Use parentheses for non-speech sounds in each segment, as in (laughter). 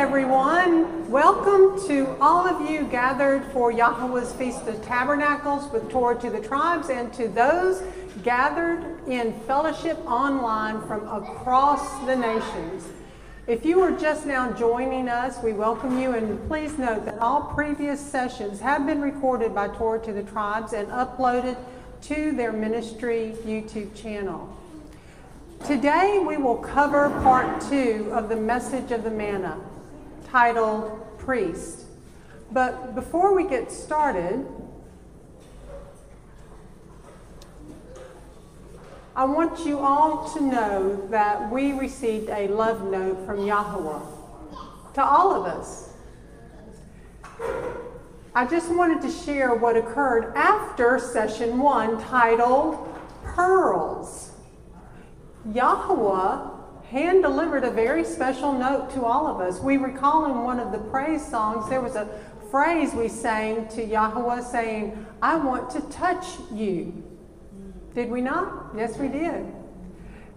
everyone. Welcome to all of you gathered for Yahweh's Feast of Tabernacles with Torah to the Tribes and to those gathered in fellowship online from across the nations. If you are just now joining us, we welcome you and please note that all previous sessions have been recorded by Torah to the Tribes and uploaded to their ministry YouTube channel. Today we will cover part two of the message of the manna titled Priest. But before we get started, I want you all to know that we received a love note from Yahweh to all of us. I just wanted to share what occurred after session one titled Pearls. Yahweh hand delivered a very special note to all of us. We recall in one of the praise songs, there was a phrase we sang to Yahweh saying, I want to touch you. Did we not? Yes, we did.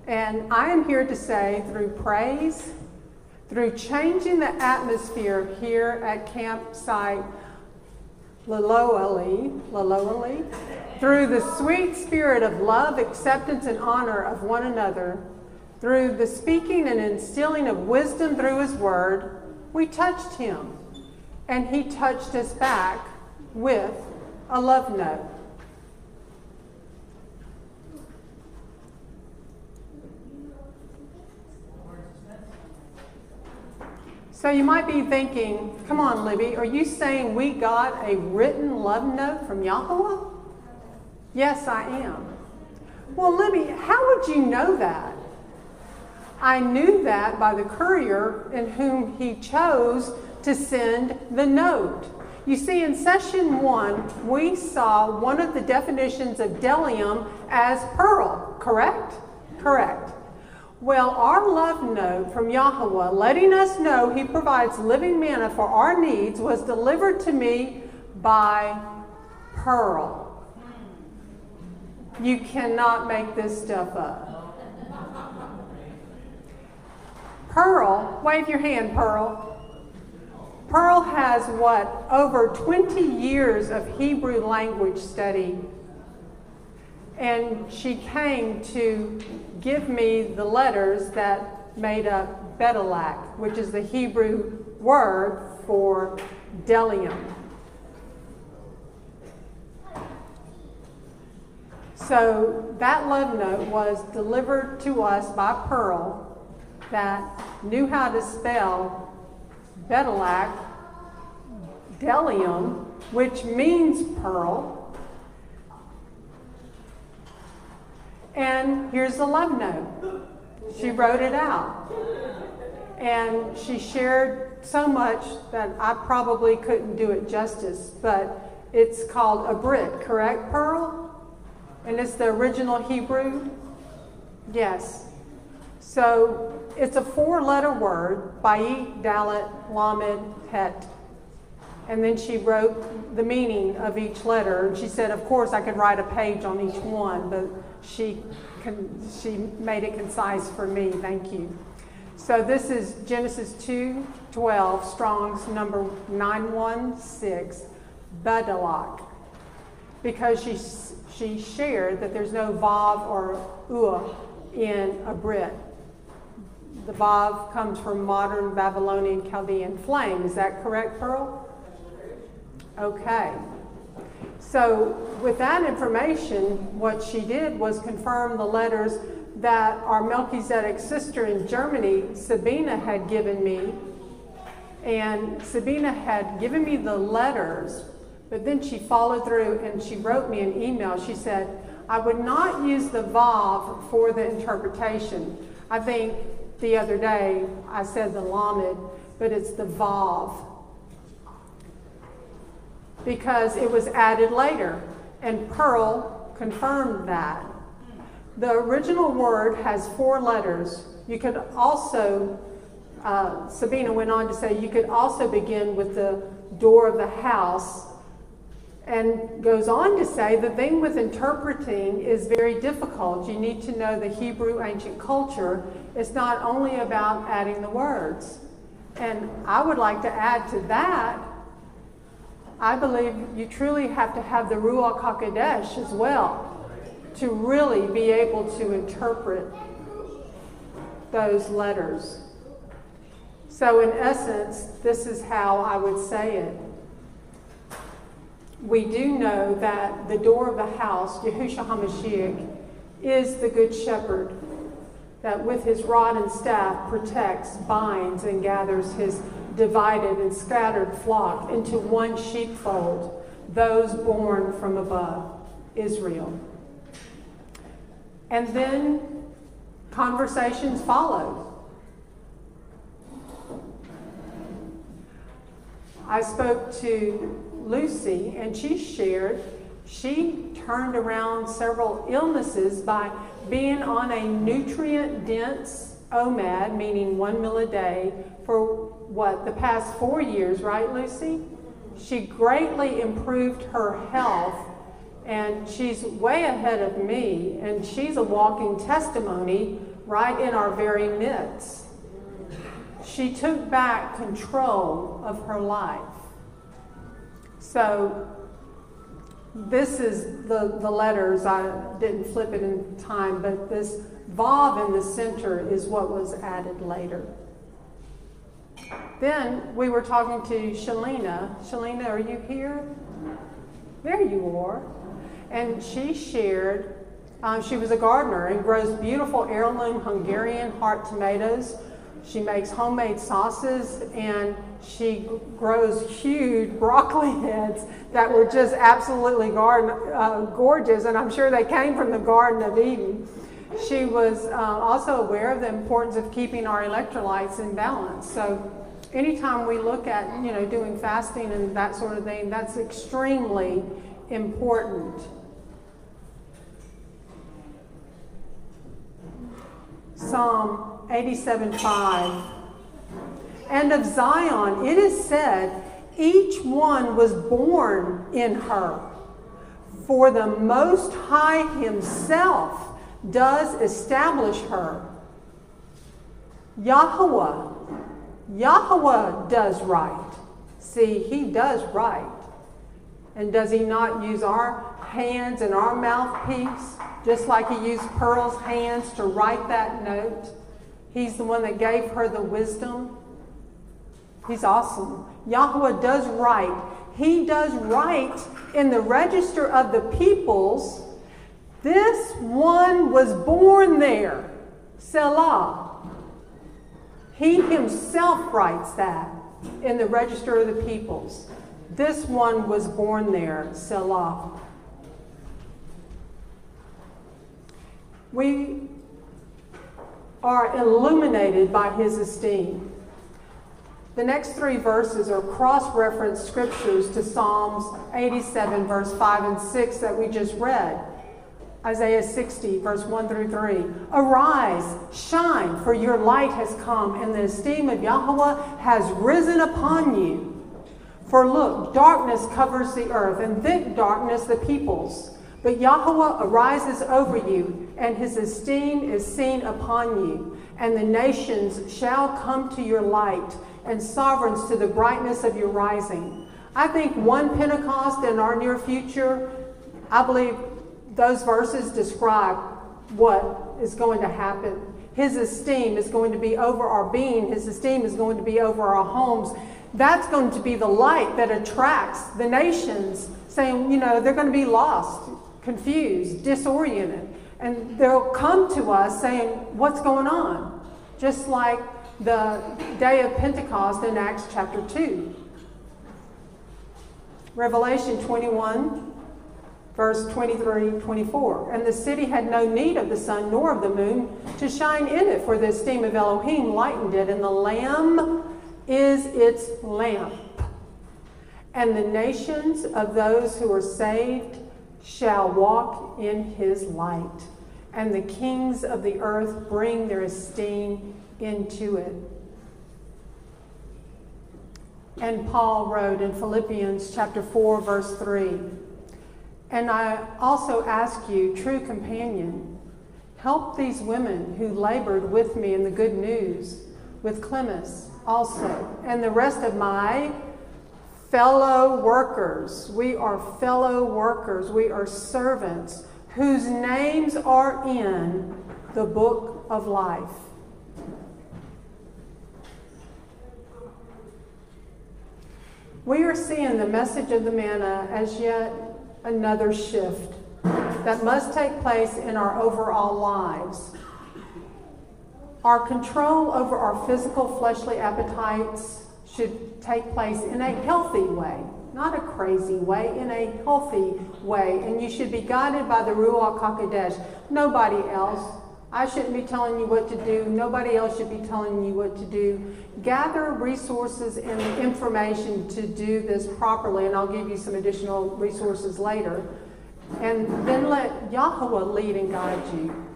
And I am here to say through praise, through changing the atmosphere here at campsite Laloali, Laloali, through the sweet spirit of love, acceptance, and honor of one another, through the speaking and instilling of wisdom through His Word, we touched Him. And He touched us back with a love note. So you might be thinking, come on, Libby, are you saying we got a written love note from Yahweh? Yes, I am. Well, Libby, how would you know that? I knew that by the courier in whom he chose to send the note. You see, in session one, we saw one of the definitions of bdellium as pearl, correct? Correct. Well, our love note from Yahweh, letting us know He provides living manna for our needs, was delivered to me by pearl. You cannot make this stuff up. Pearl, wave your hand, Pearl. Pearl has what? Over 20 years of Hebrew language study and she came to give me the letters that made up Bedelak, which is the Hebrew word for bdellium. So that love note was delivered to us by Pearl that knew how to spell Bedelak, Bdellium, which means pearl, And here's the love note. She wrote it out. And she shared so much that I probably couldn't do it justice, but it's called a Brit, correct, Pearl? And it's the original Hebrew? Yes. So it's a four letter word, Bayit, Dalet, Lamed, Het. And then she wrote the meaning of each letter. And she said, of course, I could write a page on each one, but she, con- she made it concise for me. Thank you. So this is Genesis 2 12, Strong's number 916, Bedelak. Because she, she shared that there's no Vav or Ua in a Brit. The Vav comes from modern Babylonian Chaldean flame. Is that correct, Pearl? Okay. So, with that information, what she did was confirm the letters that our Melchizedek sister in Germany, Sabina, had given me. And Sabina had given me the letters, but then she followed through and she wrote me an email. She said, I would not use the Vav for the interpretation. I think the other day I said the Lamed, but it's the Vav because it was added later, and Pearl confirmed that. The original word has four letters. You could also, uh, Sabina went on to say, you could also begin with the door of the house, and goes on to say the thing with interpreting is very difficult. You need to know the Hebrew ancient culture. It's not only about adding the words. And I would like to add to that, I believe you truly have to have the Ruach HaKodesh as well to really be able to interpret those letters. So, in essence, this is how I would say it. We do know that the door of the house, Yahushua HaMashiach, is the Good Shepherd that with his rod and staff protects, binds, and gathers his divided and scattered flock into one sheepfold, those born from above, Israel. And then conversations followed. I spoke to Lucy, and she shared she turned around several illnesses by being on a nutrient dense OMAD, meaning one meal a day, for what, the past four years, right, Lucy? She greatly improved her health, and she's way ahead of me, and she's a walking testimony right in our very midst. She took back control of her life. So, this is the, the letters. I didn't flip it in time, but this Vav in the center is what was added later. Then we were talking to Shalina. Shalina, are you here? There you are. And she shared, um, she was a gardener and grows beautiful heirloom Hungarian heart tomatoes she makes homemade sauces and she grows huge (laughs) broccoli heads that were just absolutely garden, uh, gorgeous, and I'm sure they came from the Garden of Eden. She was uh, also aware of the importance of keeping our electrolytes in balance. So, anytime we look at you know doing fasting and that sort of thing, that's extremely important. Psalm 87:5. And of Zion it is said, each one was born in her. For the Most High Himself does establish her. Yahweh, Yahweh does right. See, He does right. And does He not use our hands and our mouthpiece, just like He used Pearl's hands to write that note? He's the one that gave her the wisdom. He's awesome. Yahweh does right. He does right in the register of the peoples. This one was born there. Selah. He himself writes that in the register of the peoples. This one was born there. Selah. We are illuminated by his esteem. The next three verses are cross reference scriptures to Psalms 87, verse 5 and 6 that we just read. Isaiah 60, verse 1 through 3. Arise, shine, for your light has come, and the esteem of Yahweh has risen upon you. For look, darkness covers the earth, and thick darkness the peoples. But Yahweh arises over you, and his esteem is seen upon you. And the nations shall come to your light, and sovereigns to the brightness of your rising. I think one Pentecost in our near future, I believe those verses describe what is going to happen. His esteem is going to be over our being, His esteem is going to be over our homes. That's going to be the light that attracts the nations, saying, you know, they're going to be lost confused, disoriented. And they'll come to us saying, What's going on? Just like the day of Pentecost in Acts chapter 2. Revelation 21, verse 23 24. And the city had no need of the sun nor of the moon to shine in it, for the esteem of Elohim lightened it, and the Lamb is its lamp. And the nations of those who are saved shall walk in his light, and the kings of the earth bring their esteem into it. And Paul wrote in Philippians chapter 4 verse 3, and I also ask you, true companion, help these women who labored with me in the good news, with Clement, also, and the rest of my fellow workers. We are fellow workers. We are servants whose names are in the book of life. We are seeing the message of the manna as yet another shift that must take place in our overall lives. Our control over our physical fleshly appetites should take place in a healthy way, not a crazy way, in a healthy way. And you should be guided by the Ruach HaKodesh. Nobody else. I shouldn't be telling you what to do. Nobody else should be telling you what to do. Gather resources and information to do this properly, and I'll give you some additional resources later. And then let Yahweh lead and guide you.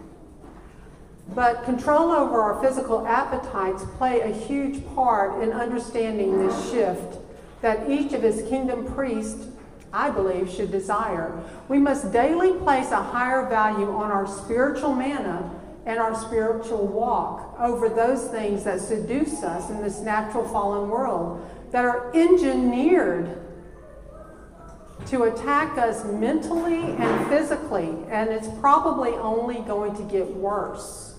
But control over our physical appetites play a huge part in understanding this shift that each of his kingdom priests, I believe, should desire. We must daily place a higher value on our spiritual manna and our spiritual walk over those things that seduce us in this natural fallen world that are engineered to attack us mentally and physically, and it's probably only going to get worse.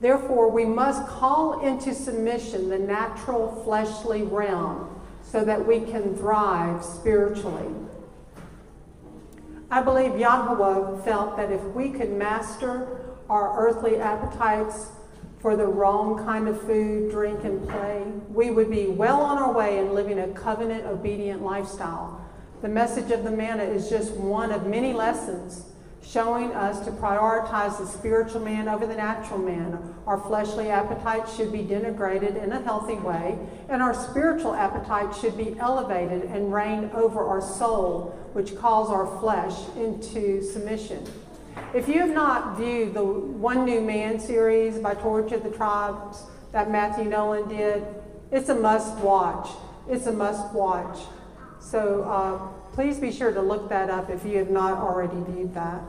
Therefore, we must call into submission the natural fleshly realm so that we can thrive spiritually. I believe Yahweh felt that if we could master our earthly appetites for the wrong kind of food, drink, and play, we would be well on our way in living a covenant obedient lifestyle. The message of the manna is just one of many lessons showing us to prioritize the spiritual man over the natural man. Our fleshly appetites should be denigrated in a healthy way, and our spiritual appetites should be elevated and reign over our soul, which calls our flesh into submission. If you have not viewed the One New Man series by Torah to the Tribes that Matthew Nolan did, it's a must watch. It's a must watch. So uh, please be sure to look that up if you have not already viewed that.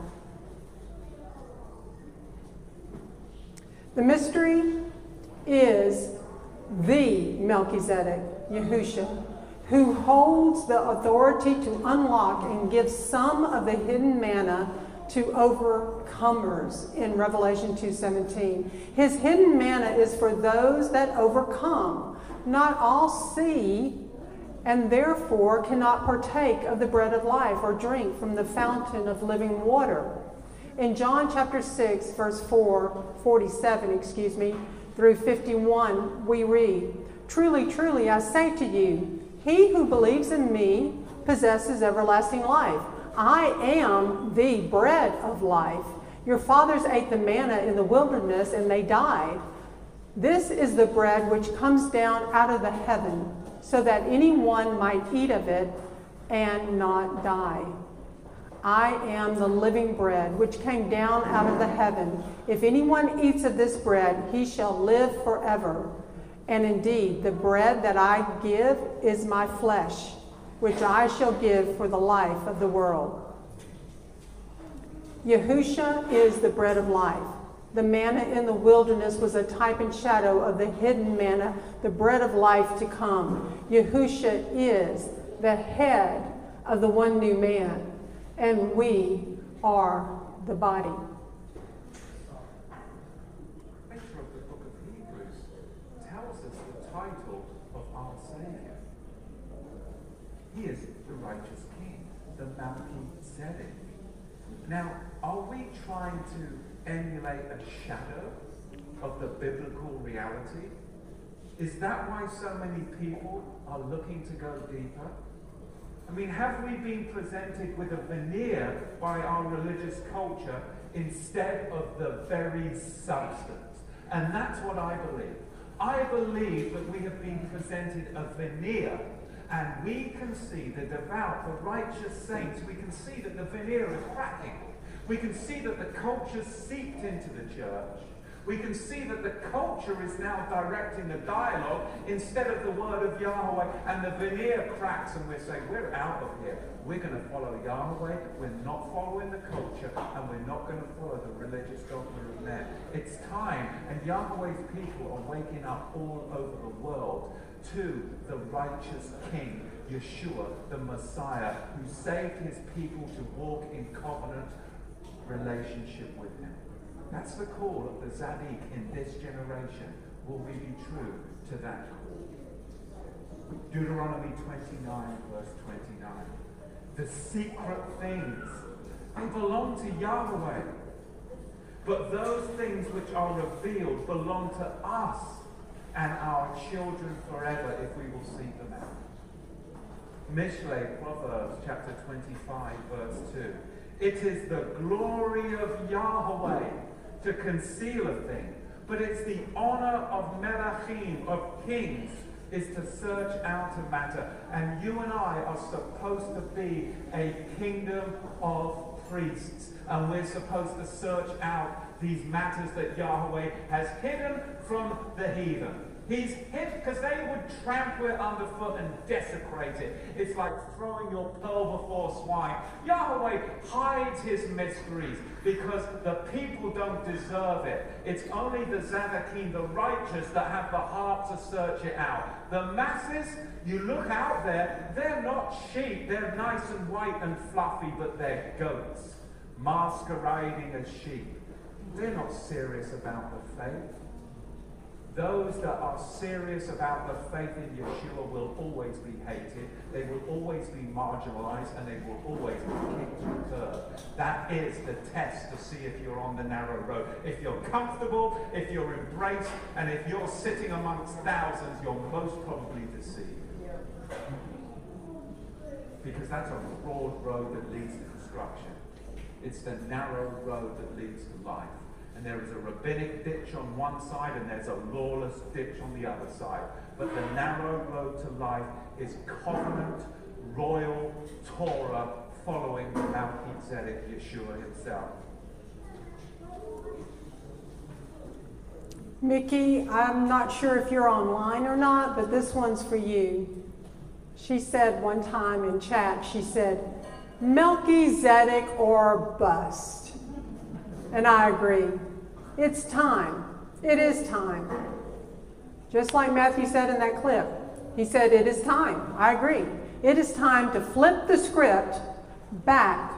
The mystery is the Melchizedek, Yahusha, who holds the authority to unlock and give some of the hidden manna to overcomers in Revelation 2:17. His hidden manna is for those that overcome. Not all see and therefore cannot partake of the bread of life or drink from the fountain of living water. In John chapter 6, verse 4, 47, excuse me, through 51, we read, Truly, truly, I say to you, he who believes in me possesses everlasting life. I am the bread of life. Your fathers ate the manna in the wilderness and they died. This is the bread which comes down out of the heaven, so that anyone might eat of it and not die. I am the living bread which came down out of the heaven. If anyone eats of this bread, he shall live forever. And indeed, the bread that I give is my flesh, which I shall give for the life of the world. Yahusha is the bread of life. The manna in the wilderness was a type and shadow of the hidden manna, the bread of life to come. Yahusha is the head of the one new man and we are the body. Author of the book of Hebrews tells us the title of our Savior. He is the righteous King, the Melchizedek. Now, are we trying to emulate a shadow of the biblical reality? Is that why so many people are looking to go deeper? I mean, have we been presented with a veneer by our religious culture instead of the very substance? And that's what I believe. I believe that we have been presented a veneer and we can see the devout, the righteous saints, we can see that the veneer is cracking. We can see that the culture seeped into the church. We can see that the culture is now directing the dialogue instead of the word of Yahweh, and the veneer cracks, and we're saying, We're out of here. We're going to follow Yahweh. We're not following the culture, and we're not going to follow the religious dogma of men. It's time, and Yahweh's people are waking up all over the world to the righteous King, Yeshua, the Messiah, who saved his people to walk in covenant relationship with him. That's the call of the Zadik in this generation. Will we be true to that call? Deuteronomy 29, verse 29. The secret things, they belong to Yahweh. But those things which are revealed belong to us and our children forever if we will seek them out. Mishle, Proverbs chapter 25, verse 2. It is the glory of Yahweh to conceal a thing, but it's the honor of Melachim, of kings, is to search out a matter. And you and I are supposed to be a kingdom of priests. And we're supposed to search out these matters that Yahweh has hidden from the heathen. He's hit because they would trample it underfoot and desecrate it. It's like throwing your pearl before swine. Yahweh hides his mysteries because the people don't deserve it. It's only the Zadokim, the righteous, that have the heart to search it out. The masses, you look out there, they're not sheep. They're nice and white and fluffy, but they're goats masquerading as sheep. They're not serious about the faith. Those that are serious about the faith in Yeshua will always be hated, they will always be marginalized, and they will always be kicked to the curb. That is the test to see if you're on the narrow road. If you're comfortable, if you're embraced, and if you're sitting amongst thousands, you're most probably deceived. Because that's a broad road that leads to destruction. It's the narrow road that leads to life and there is a rabbinic ditch on one side and there's a lawless ditch on the other side. But the narrow road to life is covenant, royal Torah following Melchizedek, Yeshua himself. Mickey, I'm not sure if you're online or not, but this one's for you. She said one time in chat, she said, Melchizedek or bust. And I agree. It's time. It is time. Just like Matthew said in that clip, he said, It is time. I agree. It is time to flip the script back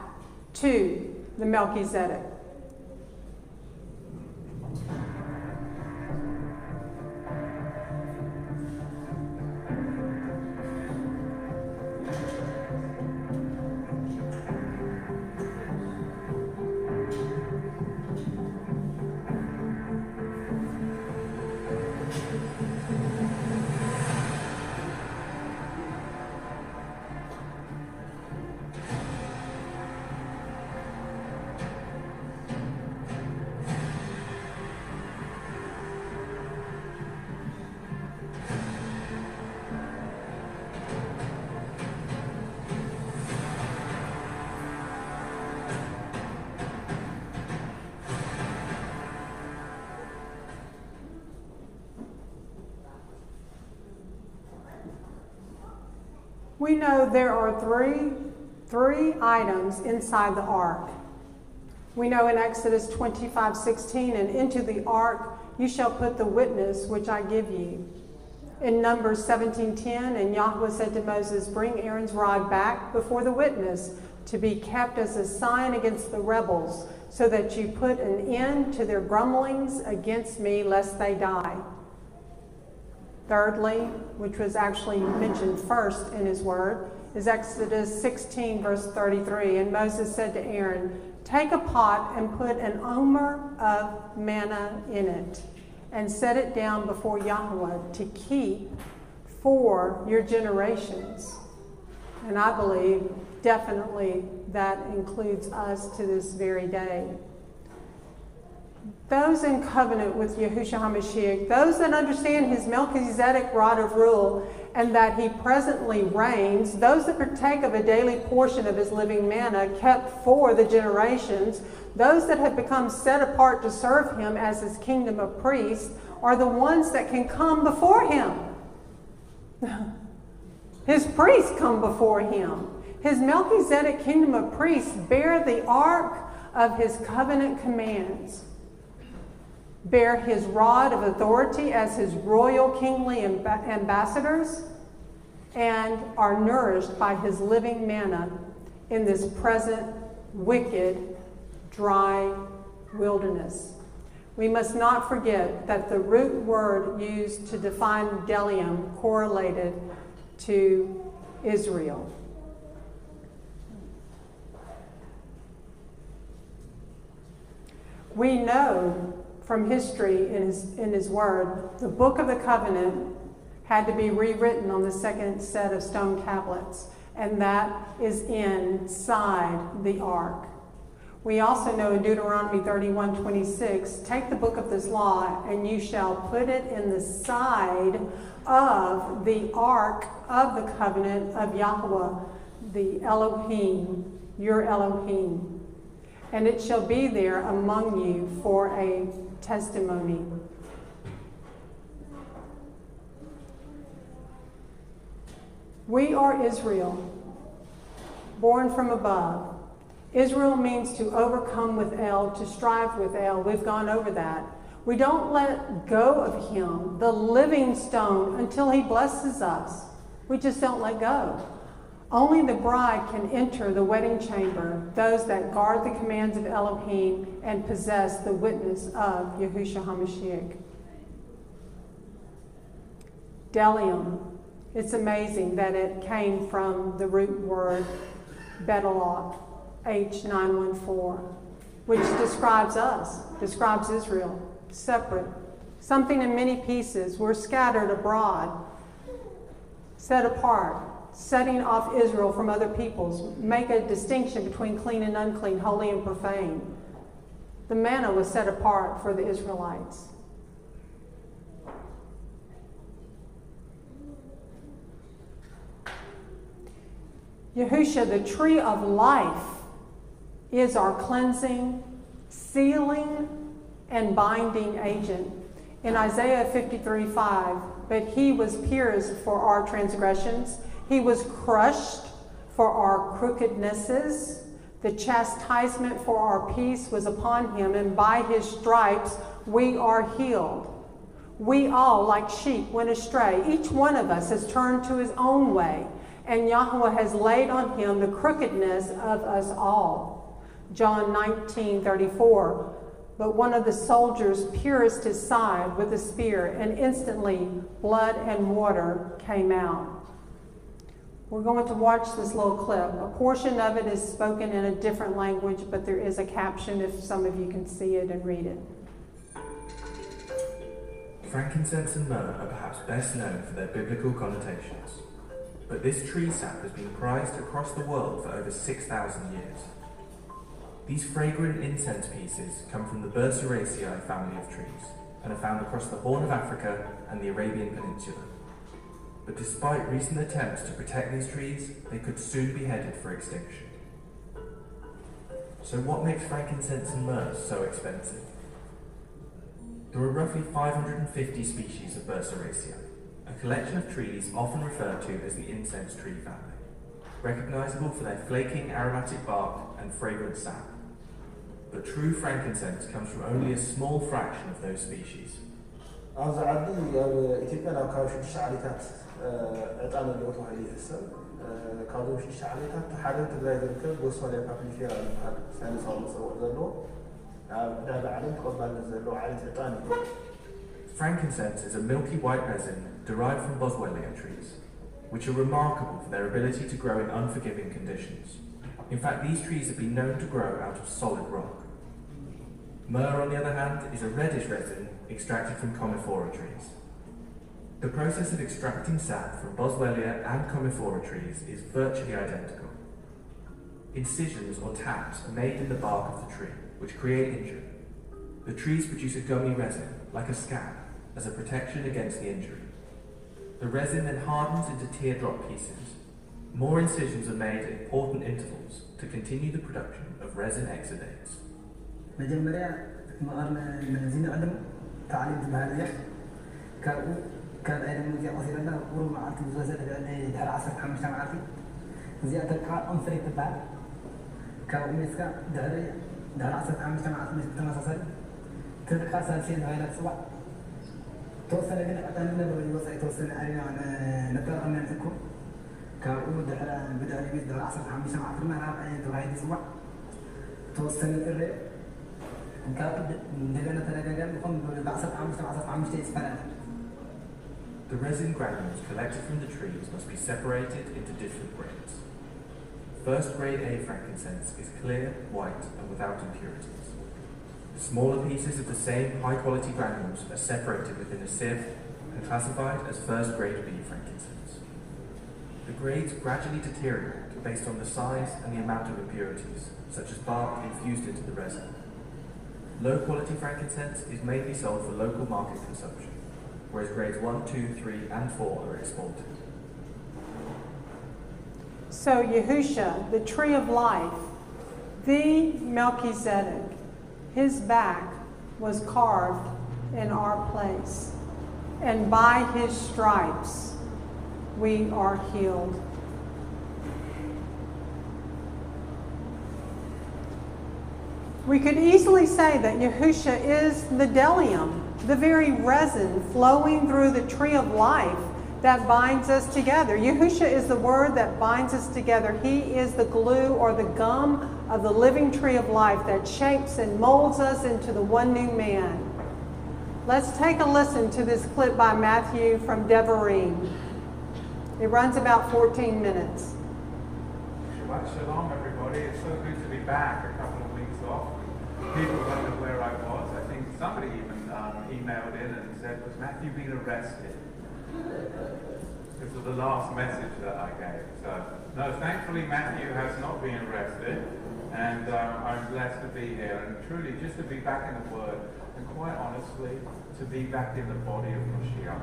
to the Melchizedek. Know there are three, three items inside the ark. We know in Exodus 25 16, and into the ark you shall put the witness which I give you. In Numbers 17:10, and Yahweh said to Moses, Bring Aaron's rod back before the witness to be kept as a sign against the rebels, so that you put an end to their grumblings against me, lest they die. Thirdly, which was actually mentioned first in his word, is Exodus 16, verse 33. And Moses said to Aaron, Take a pot and put an omer of manna in it, and set it down before Yahweh to keep for your generations. And I believe definitely that includes us to this very day. Those in covenant with Yahushua HaMashiach, those that understand his Melchizedek rod of rule and that he presently reigns, those that partake of a daily portion of his living manna kept for the generations, those that have become set apart to serve him as his kingdom of priests, are the ones that can come before him. (laughs) his priests come before him. His Melchizedek kingdom of priests bear the ark of his covenant commands bear his rod of authority as his royal kingly ambassadors, and are nourished by his living manna in this present wicked, dry wilderness. We must not forget that the root word used to define bdellium correlated to Israel. We know from history in his, in his word, the book of the covenant had to be rewritten on the second set of stone tablets, and that is inside the ark. We also know in Deuteronomy 31 26, take the book of this law, and you shall put it in the side of the ark of the covenant of Yahweh, the Elohim, your Elohim. And it shall be there among you for a testimony. We are Israel, born from above. Israel means to overcome with El, to strive with El. We've gone over that. We don't let go of Him, the living stone, until He blesses us. We just don't let go. Only the bride can enter the wedding chamber, those that guard the commands of Elohim and possess the witness of Yahushua HaMashiach. Bdellium. It's amazing that it came from the root word Betalok, H914, which describes us, describes Israel, separate, something in many pieces. We're scattered abroad, set apart setting off Israel from other peoples, make a distinction between clean and unclean, holy and profane. The manna was set apart for the Israelites. Yahusha, the tree of life, is our cleansing, sealing, and binding agent. In Isaiah 53 5, but he was pierced for our transgressions he was crushed for our crookednesses. The chastisement for our peace was upon him, and by his stripes we are healed. We all, like sheep, went astray. Each one of us has turned to his own way, and Yahweh has laid on him the crookedness of us all. John 19 34. But one of the soldiers pierced his side with a spear, and instantly blood and water came out. We're going to watch this little clip. A portion of it is spoken in a different language, but there is a caption if some of you can see it and read it. Frankincense and myrrh are perhaps best known for their biblical connotations, but this tree sap has been prized across the world for over 6,000 years. These fragrant incense pieces come from the Burseraceae family of trees and are found across the Horn of Africa and the Arabian Peninsula but despite recent attempts to protect these trees, they could soon be headed for extinction. So what makes frankincense and myrrh so expensive? There are roughly 550 species of Burseraceae, a collection of trees often referred to as the incense tree family, recognizable for their flaking aromatic bark and fragrant sap. But true frankincense comes from only a small fraction of those species. ዕጣን ኣለዎ ተባሂሉ ይእሰብ ካብዞም ሓደ ትግራይ ዝርከብ ፓፕሊፌራ ዝበሃል ዘለዎ ኣብ ዕዳጋ ዓለም ተቐባልነት ዘለዎ ዓይነት ዕጣን እዩ Frankincense is a milky white resin derived from boswellia trees, which are remarkable for their ability to grow in unforgiving conditions. In fact, these trees have been known to grow out of solid rock. Myrrh, on the other hand, is a reddish resin extracted from commiphora trees. The process of extracting sap from boswellia and commiphora trees is virtually identical. Incisions or taps are made in the bark of the tree, which create injury. The trees produce a gummy resin, like a scab, as a protection against the injury. The resin then hardens into teardrop pieces. More incisions are made at important intervals to continue the production of resin exudates. كان أنا من زيادة أصير أنا ورم عارف مزوزة لأن دهر عصر كان مش عارف زي أتلقى أنصر يتبع ده دهر دهر عصر كان مش عارف مش تناسسري تلقى سالسين هاي لتسوى توصل لنا حتى لنا من الوصل توصل علينا نترى من نتكو ده على بدأ يميز ده العصر كان مش عارف ما عارف أي ده هاي تسوى توصل لنا الرئ كاب دهنا تلاقى جنب قم بعصر عمشت بعصر عمشت يسفلنا The resin granules collected from the trees must be separated into different grades. First grade A frankincense is clear, white, and without impurities. Smaller pieces of the same high quality granules are separated within a sieve and classified as first grade B frankincense. The grades gradually deteriorate based on the size and the amount of impurities, such as bark infused into the resin. Low quality frankincense is mainly sold for local market consumption, whereas grades 1, 2, 3, and 4 are exported. So, Yahusha, the tree of life, the Melchizedek, his back was carved in our place, and by his stripes we are healed. We could easily say that Yahusha is the bdellium, the very resin flowing through the tree of life that binds us together. Yahusha is the word that binds us together. He is the glue or the gum of the living tree of life that shapes and molds us into the one new man. Let's take a listen to this clip by Matthew from Devarim. It runs about 14 minutes. Shalom, everybody. It's so good to be back. A couple of weeks off. People wondered where I was. I think somebody emailed in and said, "Was Matthew being arrested?" This was the last message that I gave. So, no, thankfully Matthew has not been arrested, and um, I'm blessed to be here and truly just to be back in the Word, and quite honestly, to be back in the body of Mashiach,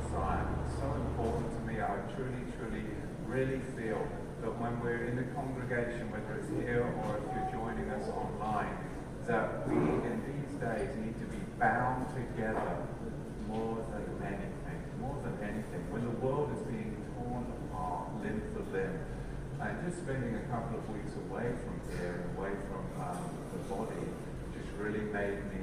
Messiah. So important to me. I truly, truly, really feel that when we're in the congregation, whether it's here or if you're joining us online, that we in these days need to be bound together more than anything. More than anything. When the world is being torn apart limb for limb, and just spending a couple of weeks away from here, away from um, the body, just really made me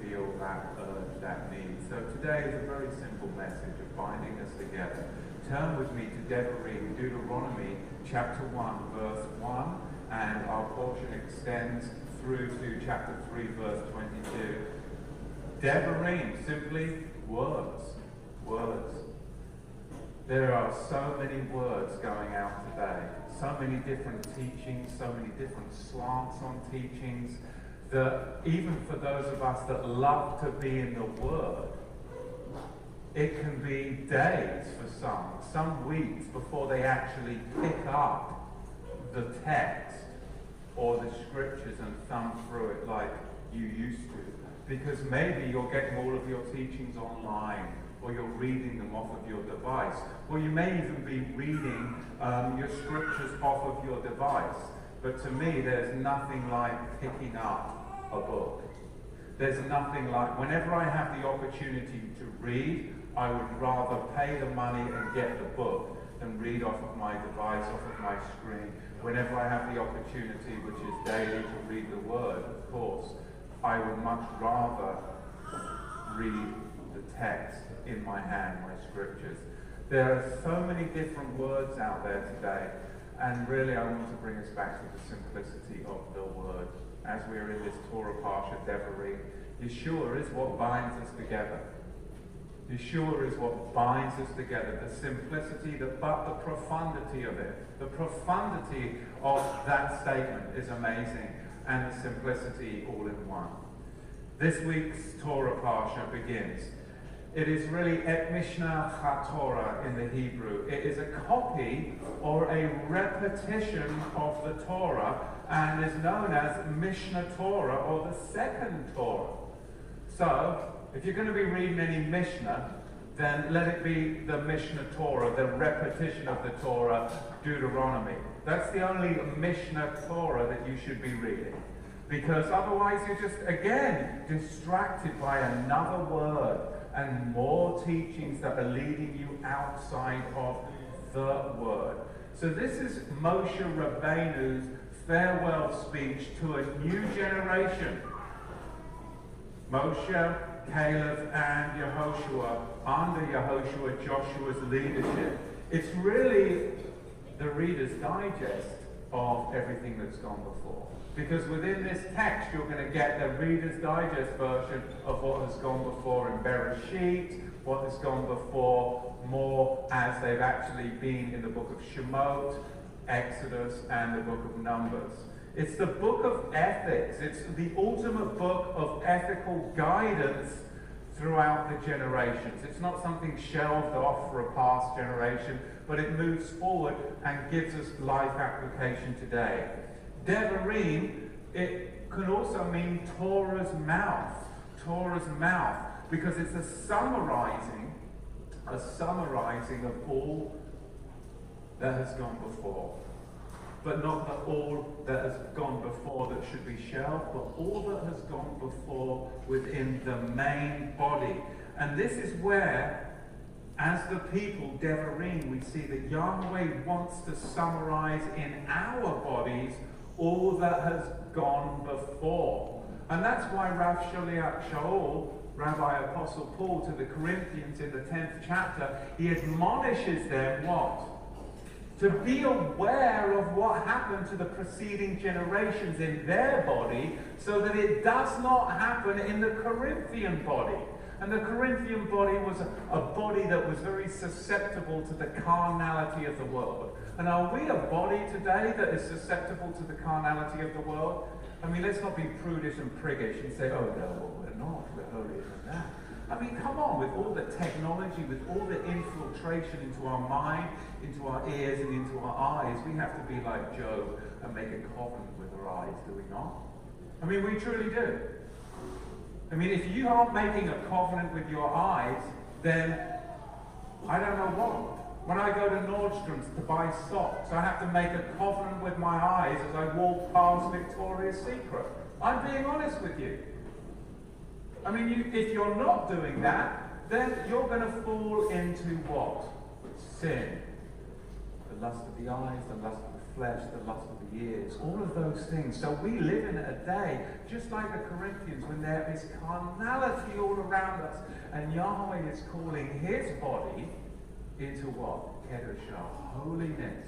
feel that urge, that need. So today is a very simple message of binding us together. Turn with me to Devarim, Deuteronomy chapter 1, verse 1, and our portion extends through to chapter 3, verse 22. Devarim, simply words. Words. There are so many words going out today, so many different teachings, so many different slants on teachings, that even for those of us that love to be in the Word, it can be days for some, some weeks before they actually pick up the text or the scriptures and thumb through it like you used to. Because maybe you're getting all of your teachings online or you're reading them off of your device. Or you may even be reading um, your scriptures off of your device. But to me, there's nothing like picking up a book. There's nothing like, whenever I have the opportunity to read, I would rather pay the money and get the book than read off of my device, off of my screen. Whenever I have the opportunity, which is daily, to read the Word, of course, I would much rather read the text in my hand, my scriptures. There are so many different words out there today, and really I want to bring us back to the simplicity of the Word. As we are in this Torah Parsha Devarim, Yeshua is what binds us together. Yeshua is what binds us together. The simplicity, the, but the profundity of it. The profundity of that statement is amazing, and simplicity all in one. This week's Torah Parsha begins. It is really Et Mishnah HaTorah in the Hebrew. It is a copy or a repetition of the Torah and is known as Mishnah Torah or the second Torah. So, if you're going to be reading any Mishnah, then let it be the Mishnah Torah, the repetition of the Torah, Deuteronomy. That's the only Mishnah Torah that you should be reading. Because otherwise you're just, again, distracted by another word and more teachings that are leading you outside of the word. So this is Moshe Rabbeinu's farewell speech to a new generation. Moshe, Caleb, and Yehoshua, under Yehoshua, Joshua's leadership. It's really the Reader's Digest of everything that's gone before. Because within this text, you're going to get the Reader's Digest version of what has gone before in Bereshit, what has gone before more as they've actually been in the book of Shemot, Exodus, and the book of Numbers. It's the book of ethics. It's the ultimate book of ethical guidance throughout the generations. It's not something shelved off for a past generation, but it moves forward and gives us life application today. Devarim, it can also mean Torah's mouth. Torah's mouth, because it's a summarizing, a summarizing of all that has gone before. But not that all that has gone before that should be shelved, but all that has gone before within the main body. And this is where as the people, Devarim, we see that Yahweh wants to summarize in our bodies all that has gone before. And that's why Rav Shaliach Shaul, Rabbi Apostle Paul, to the Corinthians in the 10th chapter, he admonishes them what? To be aware of what happened to the preceding generations in their body so that it does not happen in the Corinthian body. And the Corinthian body was a, a, body that was very susceptible to the carnality of the world. And are we a body today that is susceptible to the carnality of the world? I mean, let's not be prudish and priggish and say, oh, no, we're not. We're holier than that. I mean, come on, with all the technology, with all the infiltration into our mind, into our ears, and into our eyes, we have to be like Job and make a covenant with our eyes, do we not? I mean, we truly do. I mean, if you aren't making a covenant with your eyes, then I don't know what. When I go to Nordstrom's to buy socks, I have to make a covenant with my eyes as I walk past Victoria's Secret. I'm being honest with you. I mean, you, if you're not doing that, then you're going to fall into what? Sin. The lust of the eyes, the lust of the flesh, the lust of the ears, all of those things. So we live in a day, just like the Corinthians, when there is carnality all around us, and Yahweh is calling his body into what? Kedoshah, holiness,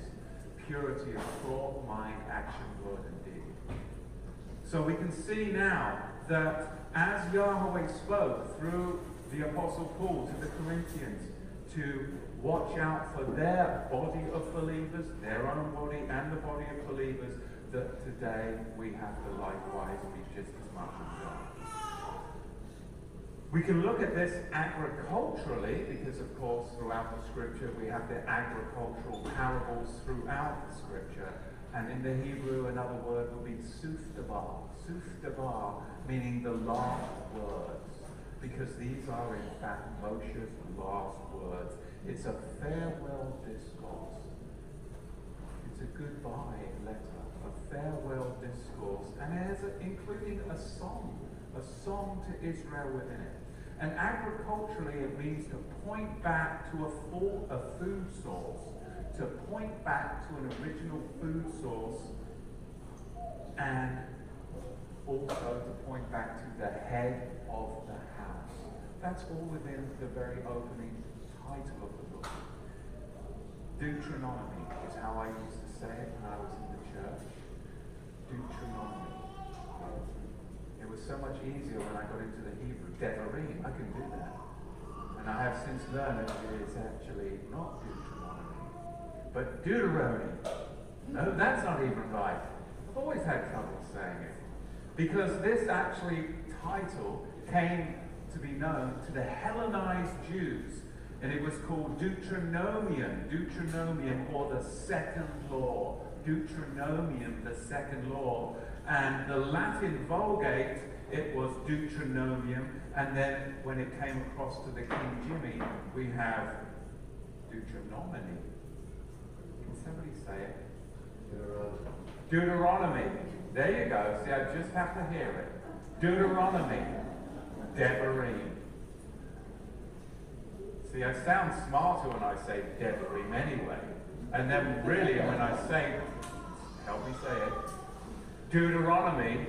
purity of thought, mind, action, word, and deed. So we can see now that as Yahweh spoke through the Apostle Paul to the Corinthians to watch out for their body of believers, their own body and the body of believers, that today we have to likewise be just as much God. We can look at this agriculturally because, of course, throughout the scripture we have the agricultural parables throughout the scripture. And in the Hebrew, another word will be sufdabar. Sufdabar, meaning the last words. Because these are, in fact, Moshe's last words. It's a farewell discourse. It's a goodbye letter, a farewell discourse, and it has a, including a song, a song to Israel within it. And agriculturally, it means to point back to a, full, a food source, to point back to an original food source, and also to point back to the head of the house. That's all within the very opening title of the book. Deuteronomy is how I used to say it when I was in the church. Deuteronomy. It was so much easier when I got into the Hebrew. Devarim, I can do that. And I have since learned that it is actually not Deuteronomy, but Deuteronomy. No, that's not even right. I've always had trouble saying it. Because this actually title came to be known to the Hellenized Jews and it was called Deuteronomium, Deuteronomium, or the second law. Deuteronomium, the second law. And the Latin Vulgate, it was Deuteronomium. And then when it came across to the King Jimmy, we have Deuteronomy. Can somebody say it? Deuteronomy. There you go. See, I just have to hear it. Deuteronomy. Devarim. See, I sound smarter when I say Devarim anyway. And then really when I say, help me say it, Deuteronomy,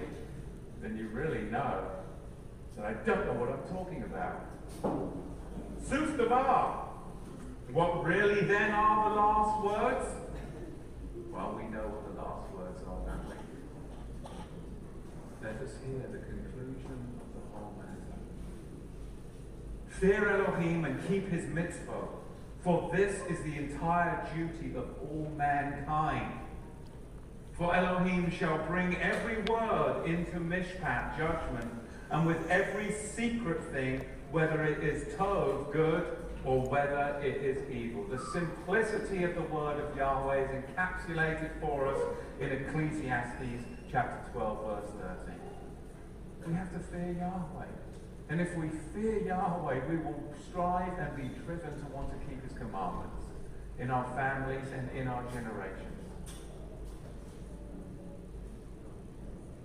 then you really know that I don't know what I'm talking about. Zeus Devar. What really then are the last words? Well, we know what the last words are, don't we? Let us hear the conclusion of the whole matter. Fear Elohim and keep his mitzvah, for this is the entire duty of all mankind. For Elohim shall bring every word into mishpat, judgment, and with every secret thing, whether it is tov, good, or whether it is evil. The simplicity of the word of Yahweh is encapsulated for us in Ecclesiastes chapter 12, verse 13. We have to fear Yahweh. And if we fear Yahweh, we will strive and be driven to want to keep his commandments in our families and in our generations.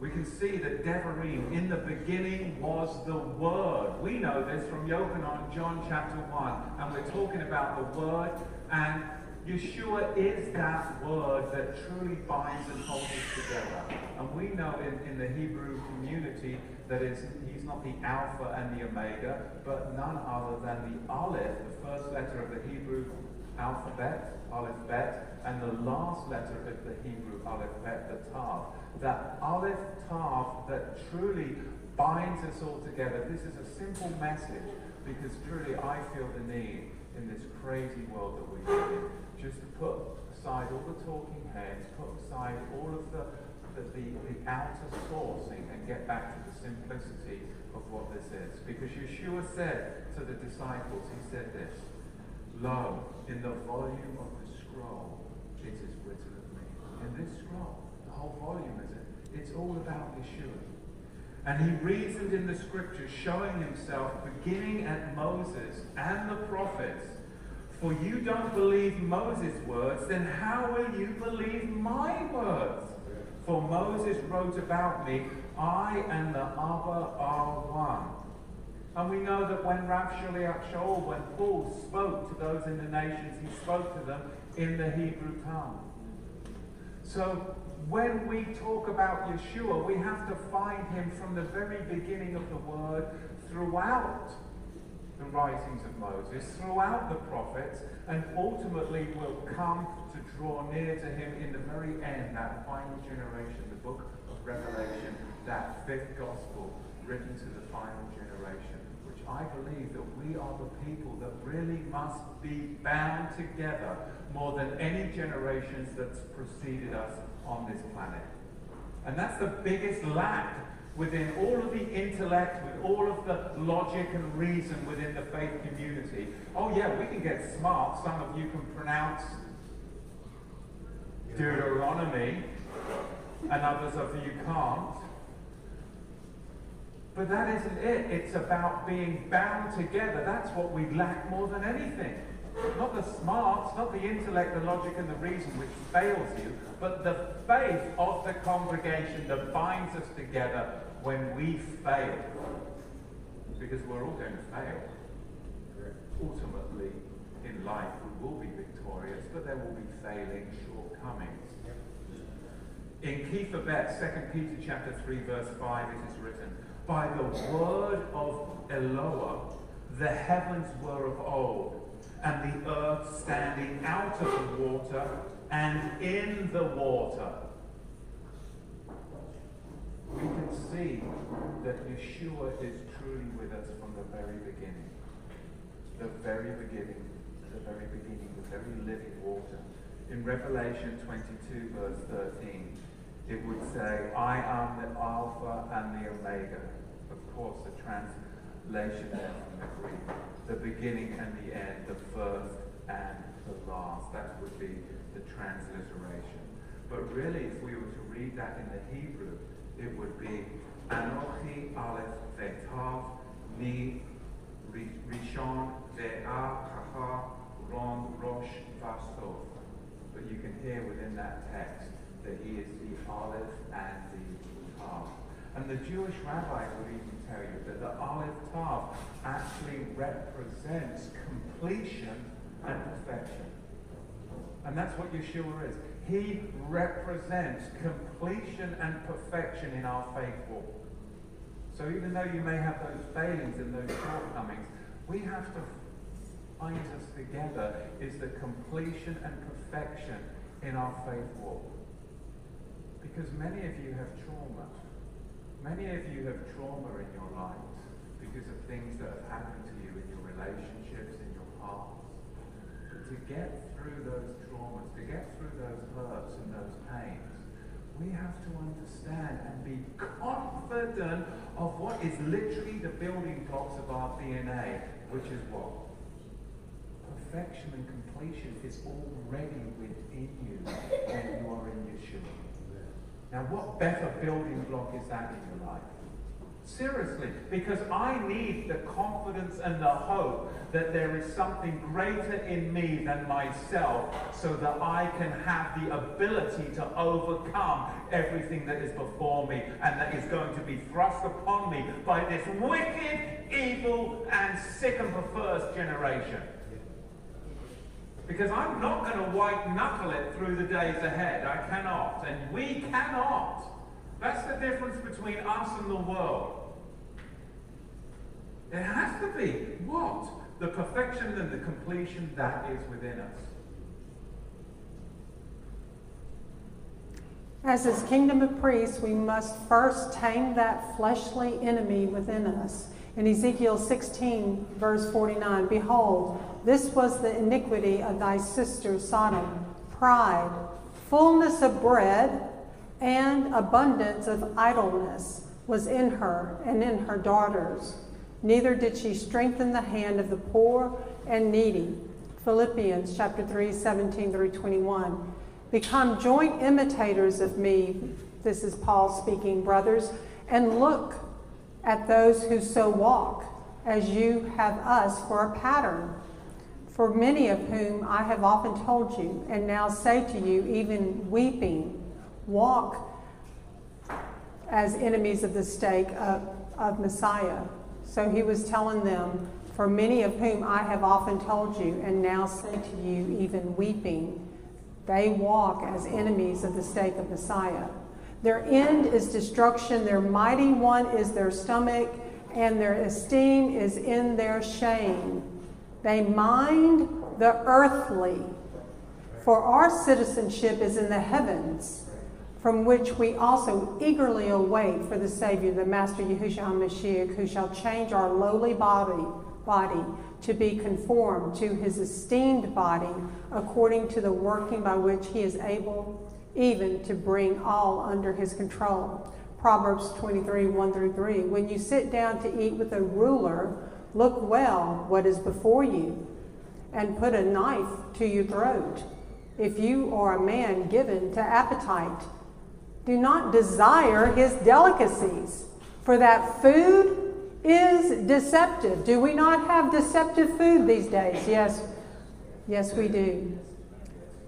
we can see that Devarim, in the beginning was the Word. We know this from Yochanan, John chapter 1. And we're talking about the Word. And Yeshua is that Word that truly binds and holds us together. And we know in, in the Hebrew community that he's not the Alpha and the Omega, but none other than the Aleph, the first letter of the Hebrew alphabet, Aleph Bet, and the last letter of the Hebrew Aleph Bet, the Tav that Aleph Tav that truly binds us all together. This is a simple message because truly I feel the need in this crazy world that we live in just to put aside all the talking heads, put aside all of the, the, the, the outer sourcing and get back to the simplicity of what this is. Because Yeshua said to the disciples, he said this, Lo, in the volume of the scroll, it is written of me. In this scroll, the whole volume, is it? It's all about Yeshua. And he reasoned in the scriptures, showing himself beginning at Moses and the prophets. For you don't believe Moses' words, then how will you believe my words? For Moses wrote about me, I and the other are one. And we know that when Rav Shaliach Shaul, when Paul spoke to those in the nations, he spoke to them in the Hebrew tongue. So when we talk about Yeshua, we have to find him from the very beginning of the word throughout the writings of Moses, throughout the prophets, and ultimately will come to draw near to him in the very end, that final generation, the book of Revelation, that fifth gospel written to the final generation. Which I believe that we are the people that really must be bound together more than any generations that's preceded us on this planet. And that's the biggest lack within all of the intellect, with all of the logic and reason within the faith community. Oh, yeah, we can get smart. Some of you can pronounce Deuteronomy, and others of you can't. But that isn't it. It's about being bound together. That's what we lack more than anything. Not the smarts, not the intellect, the logic, and the reason which fails you, but the faith of the congregation that binds us together when we fail. Because we're all going to fail. Ultimately, in life, we will be victorious, but there will be failing shortcomings. In Kepha Bet, 2 Peter chapter 3, verse 5, it is written, By the word of Eloah, the heavens were of old, and the earth standing out of the water and in the water. We can see that Yeshua is truly with us from the very beginning. The very beginning, the very beginning, the very living water. In Revelation 22, verse 13, it would say, I am the Alpha and the Omega. Of course, the translation there from the Greek the beginning and the end, the first and the last. That would be the transliteration. But really, if we were to read that in the Hebrew, it would be Anochi Aleph Vetav Mi Rishon Ve'ah Kaha Ron Rosh Vastov. But you can hear within that text that he is the Aleph and the Tav. And the Jewish rabbis would even tell you that the Aleph Tav actually represents completion and perfection. And that's what Yeshua is. He represents completion and perfection in our faith walk. So even though you may have those failings and those shortcomings, we have to find us together is the completion and perfection in our faith walk. Because many of you have trauma. Many of you have trauma in your lives because of things that have happened to you in your relationships, in your past. But to get through those traumas, to get through those hurts and those pains, we have to understand and be confident of what is literally the building blocks of our DNA, which is what? Perfection and completion is already within you when you are in Yeshua. Now, what better building block is that in your life? Seriously, because I need the confidence and the hope that there is something greater in me than myself so that I can have the ability to overcome everything that is before me and that is going to be thrust upon me by this wicked, evil, and sick and perverse generation. Because I'm not going to white knuckle it through the days ahead. I cannot. And we cannot. That's the difference between us and the world. It has to be what? The perfection and the completion that is within us. As his kingdom of priests, we must first tame that fleshly enemy within us. In Ezekiel 16, verse 49, Behold, this was the iniquity of thy sister Sodom pride, fullness of bread, and abundance of idleness was in her and in her daughters. Neither did she strengthen the hand of the poor and needy. Philippians chapter 3, 17 through 21. Become joint imitators of me, this is Paul speaking, brothers, and look at those who so walk, as you have us for a pattern. For many of whom I have often told you, and now say to you, even weeping, walk as enemies of the stake of, of Messiah. So he was telling them, For many of whom I have often told you, and now say to you, even weeping, they walk as enemies of the stake of Messiah. Their end is destruction, their mighty one is their stomach, and their esteem is in their shame. They mind the earthly, for our citizenship is in the heavens from which we also eagerly await for the Savior, the Master Yahushua HaMashiach, who shall change our lowly body, body to be conformed to his esteemed body, according to the working by which he is able even to bring all under his control. Proverbs 23, 1 through 3. When you sit down to eat with a ruler, look well what is before you, and put a knife to your throat. If you are a man given to appetite, do not desire his delicacies, for that food is deceptive. Do we not have deceptive food these days? Yes. Yes, we do.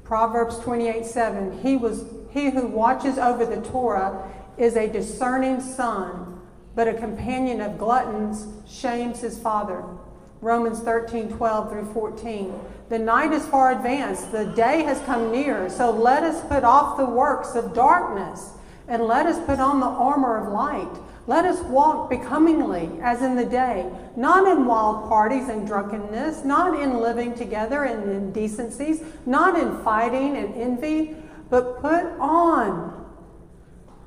Proverbs 28 7. He, was, he who watches over the Torah is a discerning son, but a companion of gluttons shames his father. Romans 13, 12 through 14. The night is far advanced, the day has come near, so let us put off the works of darkness and let us put on the armor of light. Let us walk becomingly as in the day, not in wild parties and drunkenness, not in living together and indecencies, not in fighting and envy, but put on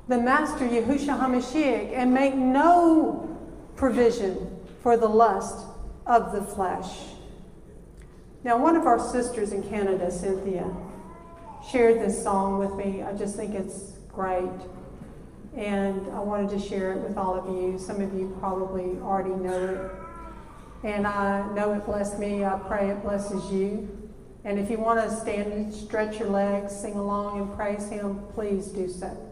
the Master Yahushua HaMashiach and make no provision for the lust of the flesh. Now, one of our sisters in Canada, Cynthia, shared this song with me. I just think it's great. And I wanted to share it with all of you. Some of you probably already know it. And I know it blessed me. I pray it blesses you. And if you want to stand and stretch your legs, sing along, and praise Him, please do so.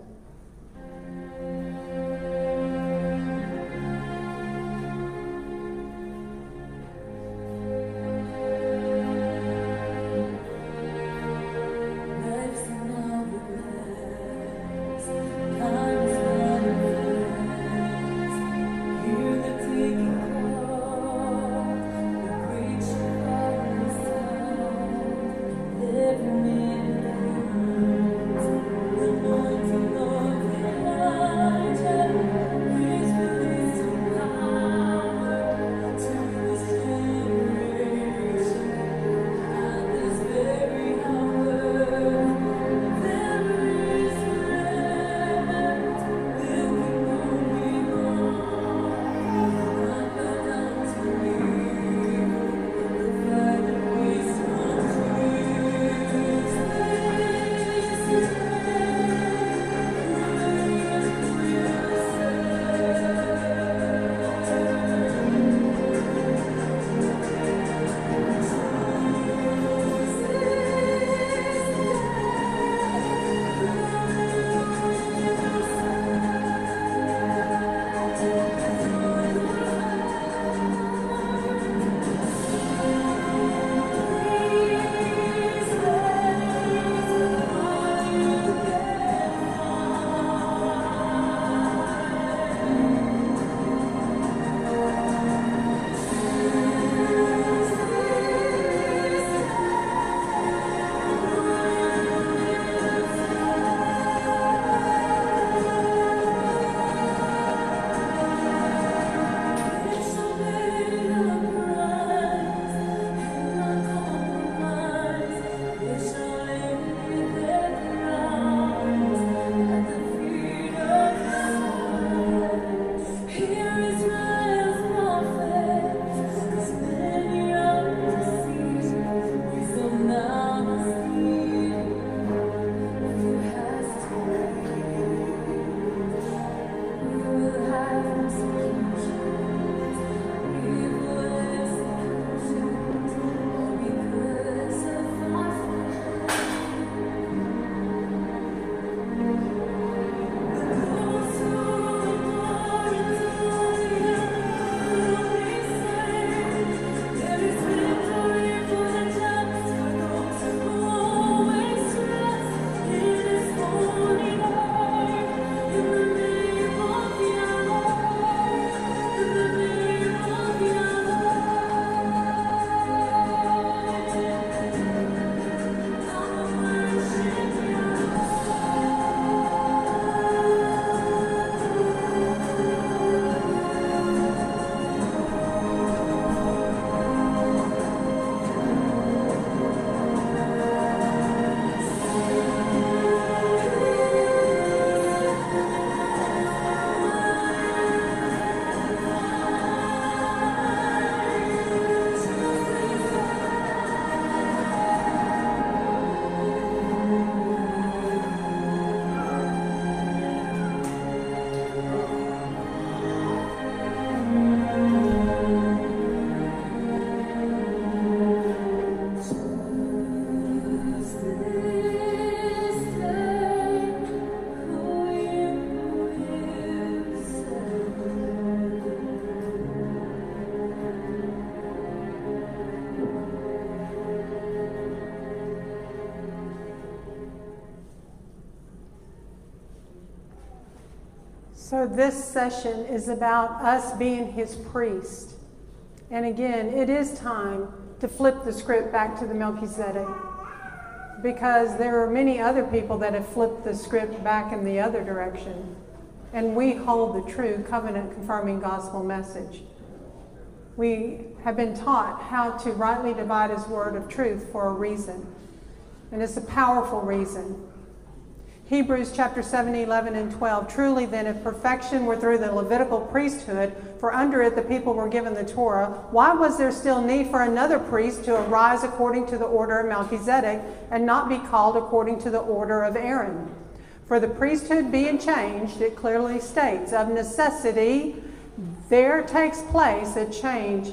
So, this session is about us being his priest. And again, it is time to flip the script back to the Melchizedek because there are many other people that have flipped the script back in the other direction. And we hold the true covenant confirming gospel message. We have been taught how to rightly divide his word of truth for a reason. And it's a powerful reason. Hebrews chapter 7, 11, and 12. Truly, then, if perfection were through the Levitical priesthood, for under it the people were given the Torah, why was there still need for another priest to arise according to the order of Melchizedek and not be called according to the order of Aaron? For the priesthood being changed, it clearly states, of necessity, there takes place a change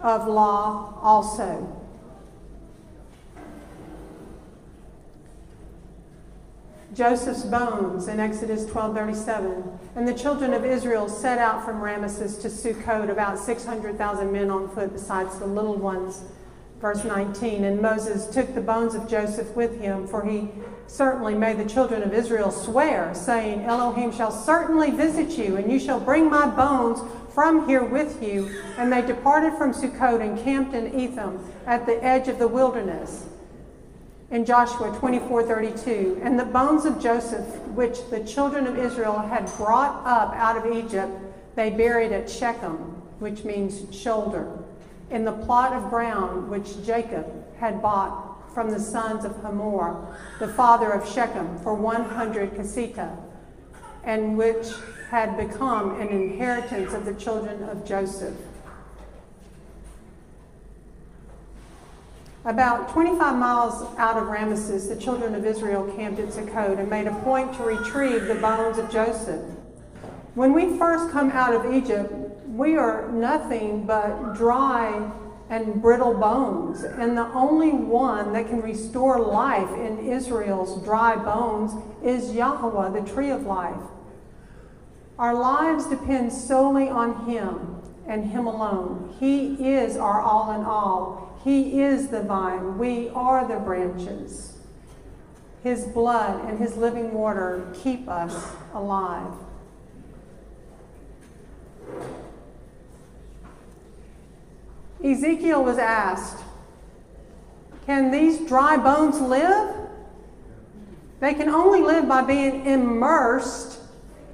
of law also. Joseph's bones in Exodus 12:37. And the children of Israel set out from Ramesses to Sukkot, about 600,000 men on foot, besides the little ones. Verse 19. And Moses took the bones of Joseph with him, for he certainly made the children of Israel swear, saying, Elohim shall certainly visit you, and you shall bring my bones from here with you. And they departed from Sukkot and camped in Etham at the edge of the wilderness in Joshua 24:32, and the bones of Joseph, which the children of Israel had brought up out of Egypt, they buried at Shechem, which means shoulder, in the plot of ground which Jacob had bought from the sons of Hamor, the father of Shechem, for 100 kesita, and which had become an inheritance of the children of Joseph. About 25 miles out of Ramesses, the children of Israel camped at Sukkot and made a point to retrieve the bones of Joseph. When we first come out of Egypt, we are nothing but dry and brittle bones. And the only one that can restore life in Israel's dry bones is Yahweh, the tree of life. Our lives depend solely on Him and Him alone. He is our all in all. He is the vine, we are the branches. His blood and His living water keep us alive. Ezekiel was asked, Can these dry bones live? They can only live by being immersed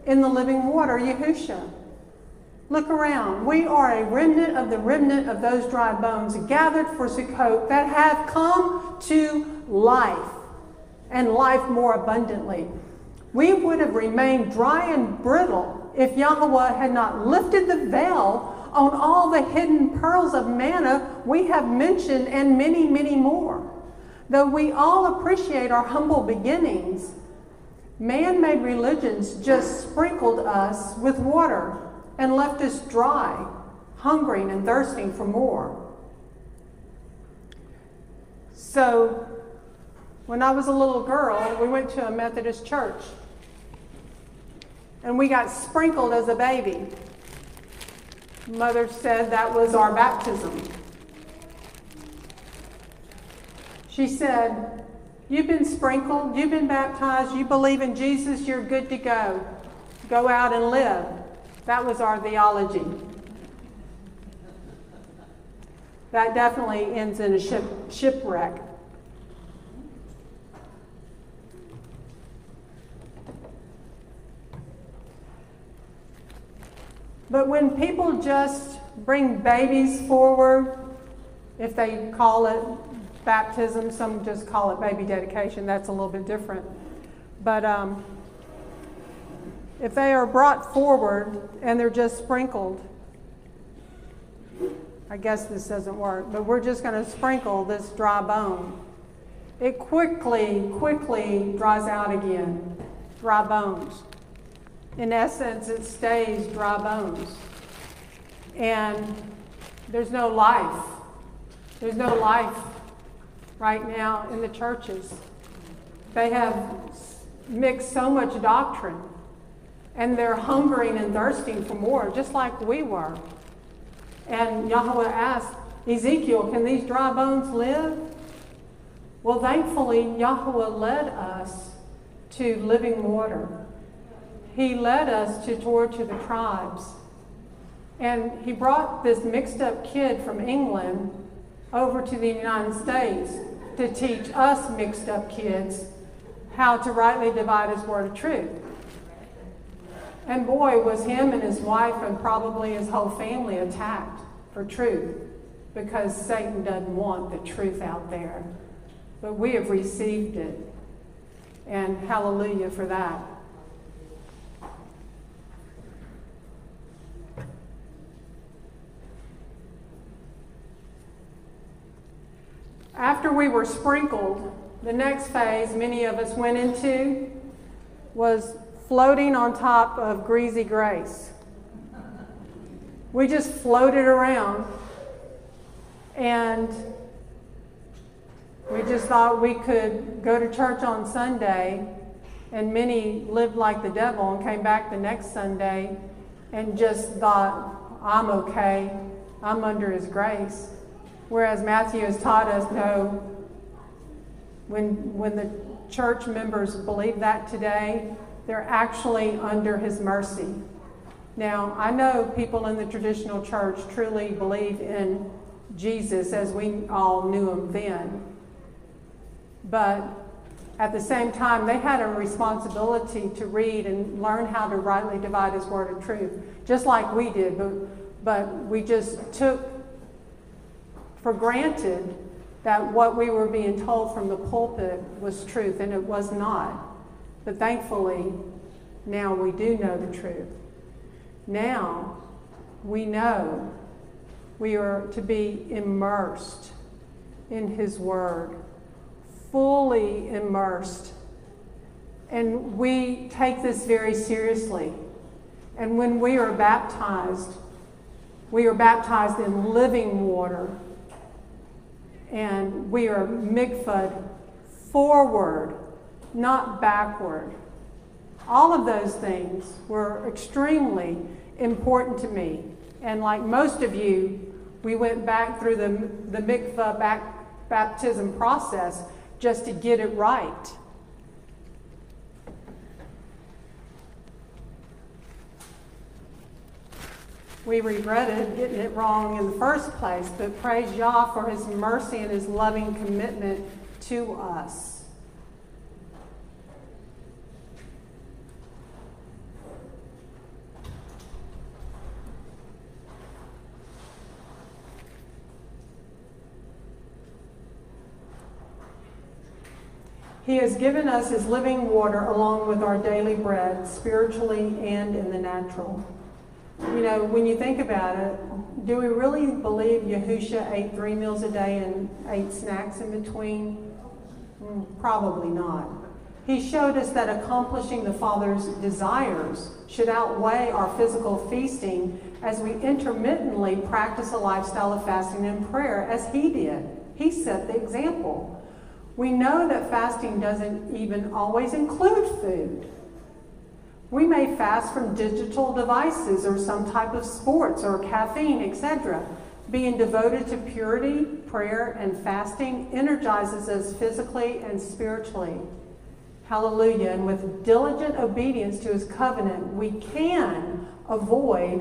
in the living water, Yahusha. Look around. We are a remnant of the remnant of those dry bones gathered for Sukkot that have come to life and life more abundantly. We would have remained dry and brittle if Yahweh had not lifted the veil on all the hidden pearls of manna we have mentioned and many, many more. Though we all appreciate our humble beginnings, man made religions just sprinkled us with water and left us dry, hungering and thirsting for more. So, when I was a little girl, we went to a Methodist church. And we got sprinkled as a baby. Mother said that was our baptism. She said, You've been sprinkled, you've been baptized, you believe in Jesus, you're good to go. Go out and live. That was our theology. That definitely ends in a ship, shipwreck. But when people just bring babies forward, if they call it baptism, some just call it baby dedication, that's a little bit different. But um, if they are brought forward and they're just sprinkled, I guess this doesn't work, but we're just going to sprinkle this dry bone. It quickly, quickly dries out again. Dry bones. In essence, it stays dry bones. And there's no life. There's no life right now in the churches. They have mixed so much doctrine and they're hungering and thirsting for more, just like we were. And Yahweh asked Ezekiel, Can these dry bones live? Well, thankfully, Yahweh led us to living water. he led us to Torah to the Tribes. And he brought this mixed up kid from England over to the United States to teach us mixed up kids how to rightly divide his word of truth. And boy, was him and his wife and probably his whole family attacked for truth because Satan doesn't want the truth out there. But we have received it. And hallelujah for that. After we were sprinkled, the next phase many of us went into was floating on top of greasy grace. We just floated around and we just thought we could go to church on Sunday, and many lived like the devil and came back the next Sunday and just thought, I'm okay, I'm under his grace. Whereas Matthew has taught us, no, when, when the church members believe that today, they're actually under his mercy. Now, I know people in the traditional church truly believe in Jesus as we all knew him then. But at the same time, they had a responsibility to read and learn how to rightly divide his word of truth, just like we did. But, but we just took for granted that what we were being told from the pulpit was truth, and it was not. But thankfully, now we do know the truth. Now we know we are to be immersed in His Word, fully immersed. And we take this very seriously. And when we are baptized, we are baptized in living water and we are mikvah forward, not backward. All of those things were extremely important to me. And like most of you, we went back through the, the mikvah back, baptism process just to get it right. We regretted getting it wrong in the first place, but praise Yah for his mercy and his loving commitment to us. He has given us his living water along with our daily bread, spiritually and in the natural. You know, when you think about it, do we really believe Yahusha ate three meals a day and ate snacks in between? Mm, probably not. He showed us that accomplishing the Father's desires should outweigh our physical feasting as we intermittently practice a lifestyle of fasting and prayer, as He did. He set the example. We know that fasting doesn't even always include food. We may fast from digital devices or some type of sports or caffeine, etc. Being devoted to purity, prayer, and fasting energizes us physically and spiritually. Hallelujah. And with diligent obedience to his covenant, we can avoid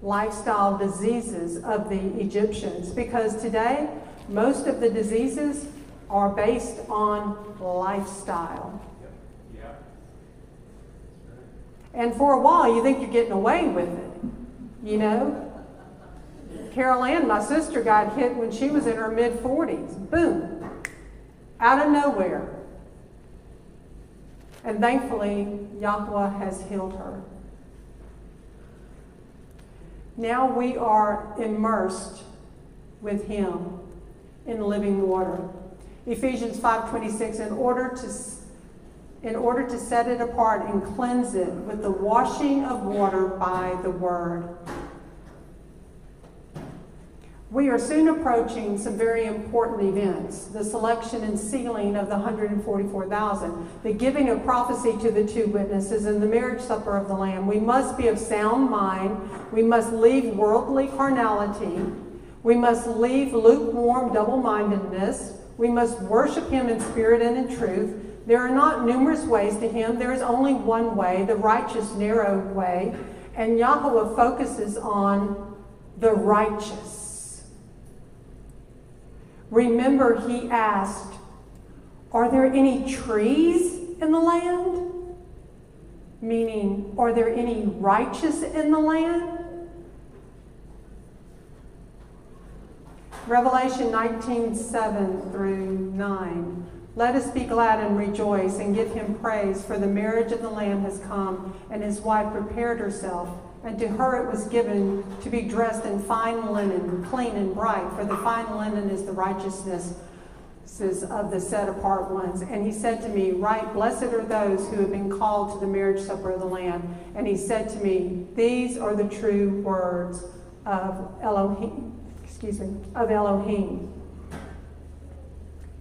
lifestyle diseases of the Egyptians because today, most of the diseases are based on lifestyle. And for a while, you think you're getting away with it, you know? Carol Ann, my sister, got hit when she was in her mid 40s. Boom. Out of nowhere. And thankfully, Yahweh has healed her. Now we are immersed with him in living water. Ephesians 5:26 in order to in order to set it apart and cleanse it with the washing of water by the word. We are soon approaching some very important events the selection and sealing of the 144,000, the giving of prophecy to the two witnesses, and the marriage supper of the Lamb. We must be of sound mind. We must leave worldly carnality. We must leave lukewarm double mindedness. We must worship Him in spirit and in truth. There are not numerous ways to him. There is only one way, the righteous, narrow way. And Yahweh focuses on the righteous. Remember, he asked, Are there any trees in the land? Meaning, are there any righteous in the land? Revelation 19 7 through 9. Let us be glad and rejoice and give him praise, for the marriage of the Lamb has come, and his wife prepared herself. And to her it was given to be dressed in fine linen, clean and bright, for the fine linen is the righteousness of the set apart ones. And he said to me, Right, blessed are those who have been called to the marriage supper of the Lamb. And he said to me, These are the true words of Elohim, excuse me, of Elohim.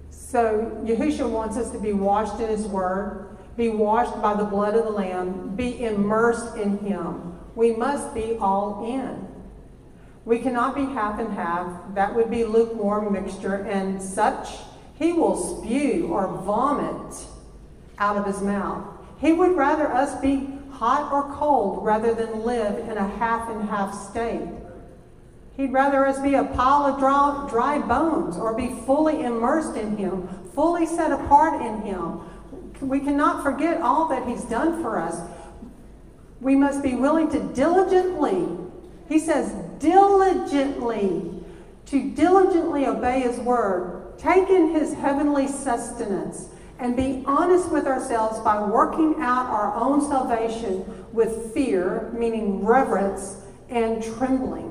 So Yahushua wants us to be washed in his word, be washed by the blood of the Lamb, be immersed in him. We must be all in. We cannot be half and half. That would be lukewarm mixture and such. He will spew or vomit out of his mouth. He would rather us be hot or cold rather than live in a half and half state. He'd rather us be a pile of dry, dry bones or be fully immersed in Him, fully set apart in Him. We cannot forget all that He's done for us. We must be willing to diligently, He says, diligently, to diligently obey His word, take in His heavenly sustenance, and be honest with ourselves by working out our own salvation with fear, meaning reverence, and trembling.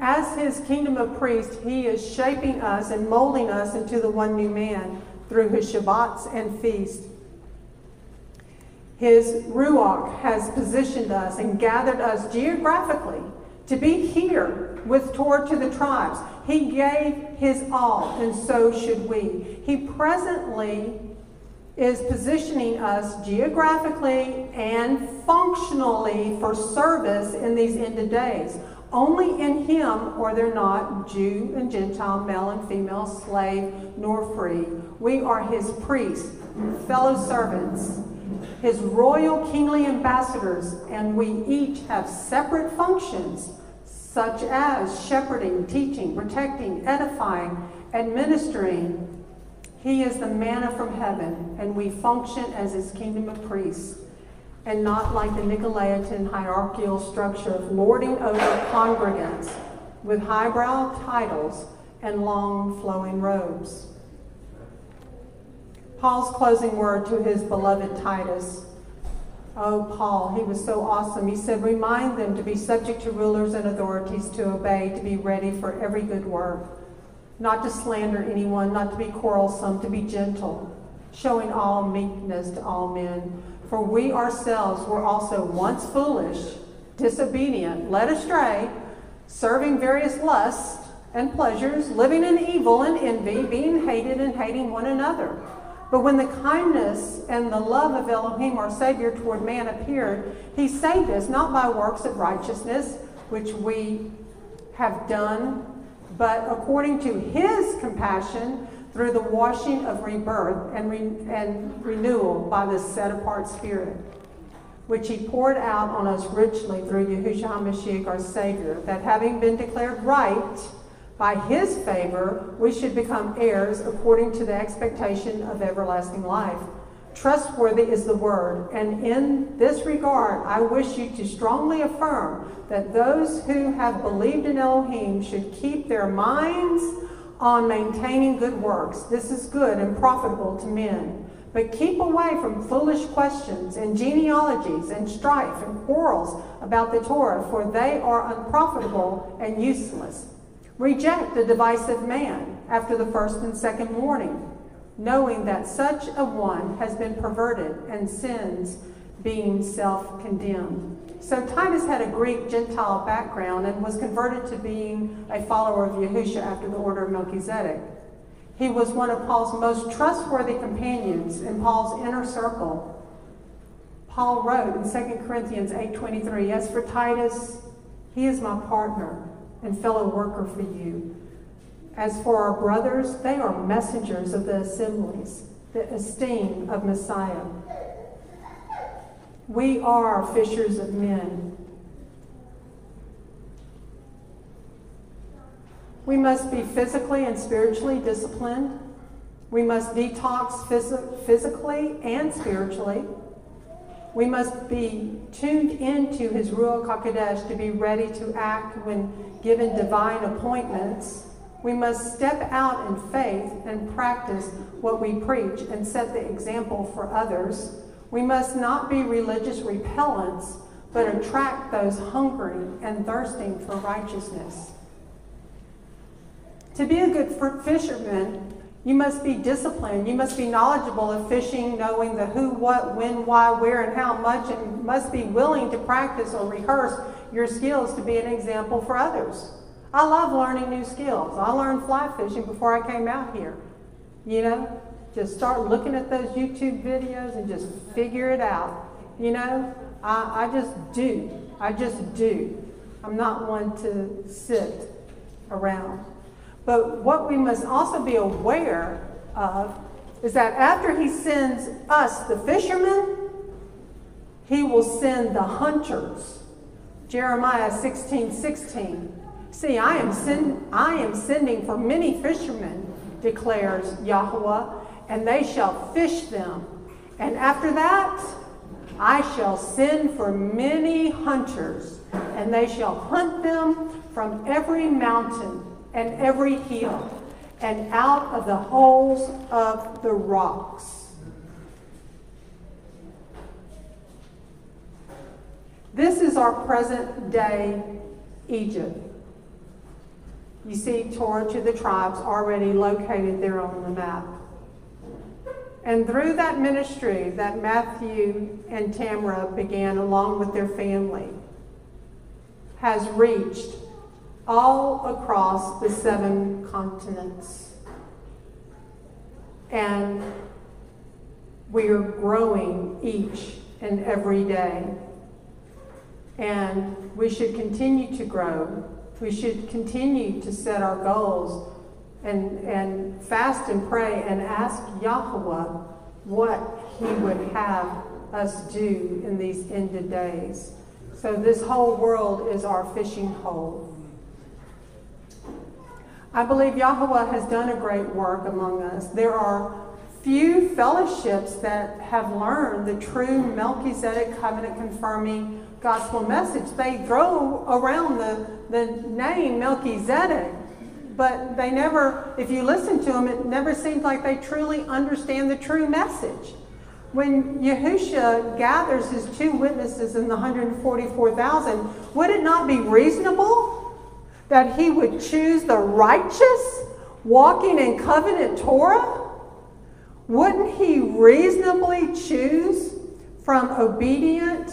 As his kingdom of priests, he is shaping us and molding us into the one new man through his Shabbats and feasts. His Ruach has positioned us and gathered us geographically to be here with Torah to the Tribes. He gave his all, and so should we. He presently is positioning us geographically and functionally for service in these end of days. Only in him are there not Jew and Gentile, male and female, slave nor free. We are his priests, fellow servants, his royal kingly ambassadors, and we each have separate functions such as shepherding, teaching, protecting, edifying, administering. He is the manna from heaven, and we function as his kingdom of priests and not like the Nicolaitan hierarchical structure of lording over congregants with highbrow titles and long flowing robes. Paul's closing word to his beloved Titus. Oh, Paul, he was so awesome. He said, Remind them to be subject to rulers and authorities, to obey, to be ready for every good work, not to slander anyone, not to be quarrelsome, to be gentle, showing all meekness to all men for we ourselves were also once foolish, disobedient, led astray, serving various lusts and pleasures, living in evil and envy, being hated and hating one another. But when the kindness and the love of Elohim, our Savior, toward man appeared, he saved us not by works of righteousness, which we have done, but according to his compassion through the washing of rebirth and, re- and renewal by the set apart Spirit, which He poured out on us richly through Yahushua HaMashiach, our Savior, that having been declared right by His favor, we should become heirs according to the expectation of everlasting life. Trustworthy is the word, and in this regard, I wish you to strongly affirm that those who have believed in Elohim should keep their minds on maintaining good works. This is good and profitable to men. But keep away from foolish questions and genealogies and strife and quarrels about the Torah, for they are unprofitable and useless. Reject the divisive man after the first and second warning, knowing that such a one has been perverted and sins, being self condemned. So Titus had a Greek Gentile background and was converted to being a follower of Yahusha after the order of Melchizedek. He was one of Paul's most trustworthy companions in Paul's inner circle. Paul wrote in 2 Corinthians 8:23, "As for Titus, he is my partner and fellow worker for you, As for our brothers, they are messengers of the assemblies, the esteem of Messiah. We are fishers of men. We must be physically and spiritually disciplined. We must detox phys- physically and spiritually. We must be tuned into his Ruach HaKodesh to be ready to act when given divine appointments. We must step out in faith and practice what we preach and set the example for others. We must not be religious repellents, but attract those hungering and thirsting for righteousness. To be a good fisherman, you must be disciplined. You must be knowledgeable of fishing, knowing the who, what, when, why, where, and how much, and must be willing to practice or rehearse your skills to be an example for others. I love learning new skills. I learned fly fishing before I came out here. You know, just start looking at those YouTube videos and just figure it out. You know, I, I just do. I just do. I'm not one to sit around. But what we must also be aware of is that after he sends us, the fishermen, he will send the hunters. Jeremiah 16 16. See, I am, send, I am sending for many fishermen, declares Yahweh, and they shall fish them. And after that, I shall send for many hunters, and they shall hunt them from every mountain and every hill, and out of the holes of the rocks. This is our present day Egypt. You see Torah to the tribes already located there on the map. And through that ministry that Matthew and Tamra began along with their family, has reached all across the seven continents. And we are growing each and every day. And we should continue to grow. We should continue to set our goals and, and fast and pray and ask Yahweh what He would have us do in these ended days. So, this whole world is our fishing hole. I believe Yahweh has done a great work among us. There are few fellowships that have learned the true Melchizedek covenant confirming gospel message. They throw around the, the name Melchizedek, but they never, if you listen to them, it never seems like they truly understand the true message. When Yahusha gathers his two witnesses in the 144,000, would it not be reasonable that he would choose the righteous walking in covenant Torah? Wouldn't he reasonably choose from obedient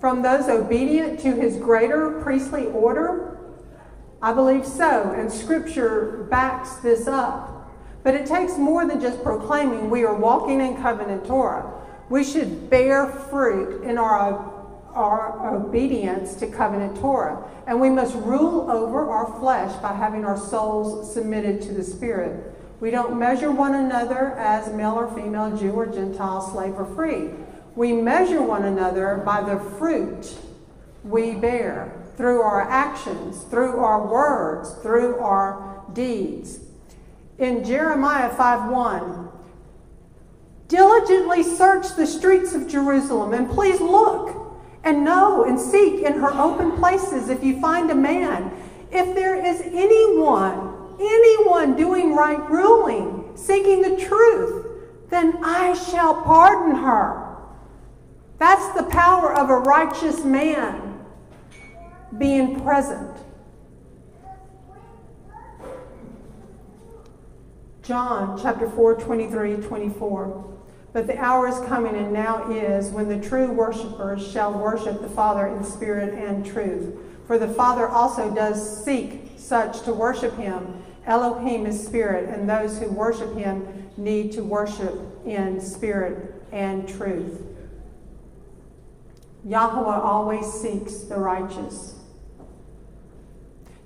from those obedient to his greater priestly order? I believe so, and scripture backs this up. But it takes more than just proclaiming we are walking in covenant Torah. We should bear fruit in our our obedience to covenant Torah. And we must rule over our flesh by having our souls submitted to the Spirit. We don't measure one another as male or female, Jew or Gentile, slave or free. We measure one another by the fruit we bear through our actions, through our words, through our deeds. In Jeremiah 5 1, diligently search the streets of Jerusalem and please look and know and seek in her open places if you find a man. If there is anyone, anyone doing right ruling, seeking the truth, then I shall pardon her. That's the power of a righteous man being present. John chapter 4, 23, 24. But the hour is coming and now is when the true worshippers shall worship the Father in spirit and truth. For the Father also does seek such to worship him. Elohim is spirit, and those who worship him need to worship in spirit and truth. Yahweh always seeks the righteous.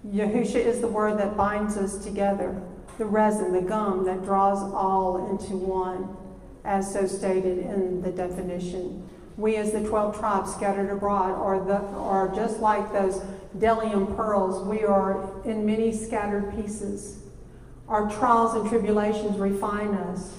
Yahusha is the word that binds us together, the resin, the gum that draws all into one, as so stated in the definition. We, as the 12 tribes scattered abroad, are, the, are just like those bdellium pearls. We are in many scattered pieces. Our trials and tribulations refine us.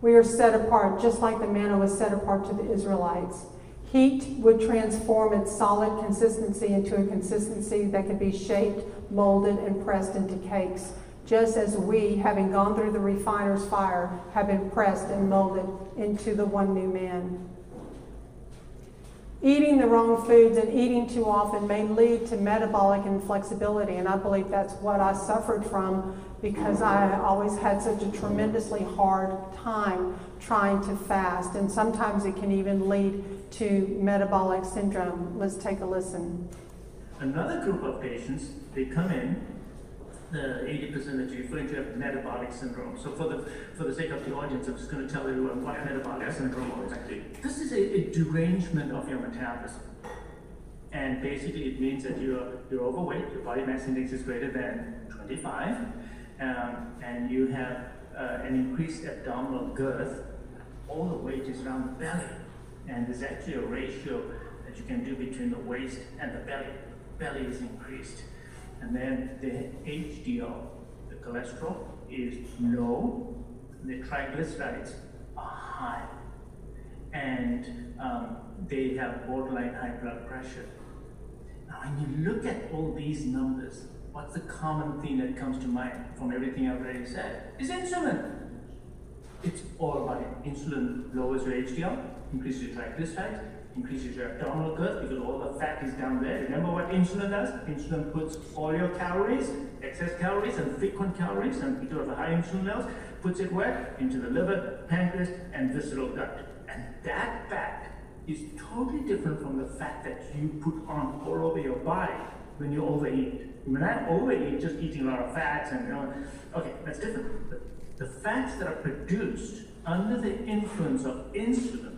We are set apart, just like the manna was set apart to the Israelites. Heat would transform its solid consistency into a consistency that could be shaped, molded, and pressed into cakes, just as we, having gone through the refiner's fire, have been pressed and molded into the one new man. Eating the wrong foods and eating too often may lead to metabolic inflexibility, and I believe that's what I suffered from because I always had such a tremendously hard time trying to fast, and sometimes it can even lead to metabolic syndrome. Let's take a listen. Another group of patients, they come in, the 80% that you're referring to have metabolic syndrome. So for the for the sake of the audience, I'm just going to tell everyone what metabolic syndrome is. This is a, a derangement of your metabolism. And basically it means that you're, you're overweight, your body mass index is greater than 25, um, and you have uh, an increased abdominal girth, all the weight is around the belly. And there's actually a ratio that you can do between the waist and the belly. The belly is increased. And then the HDL, the cholesterol, is low. The triglycerides are high. And um, they have borderline high blood pressure. Now, when you look at all these numbers, what's the common thing that comes to mind from everything I've already said? Is insulin. It's all about it. Insulin lowers your HDL, increases your triglycerides, increases your abdominal girth because all the fat is down there. Remember what insulin does? Insulin puts all your calories, excess calories and frequent calories, and because of the high insulin levels, puts it where? Into the liver, pancreas, and visceral gut. And that fat is totally different from the fat that you put on all over your body when you overeat. When I overeat, just eating a lot of fats and you know, okay, that's different. But the fats that are produced under the influence of insulin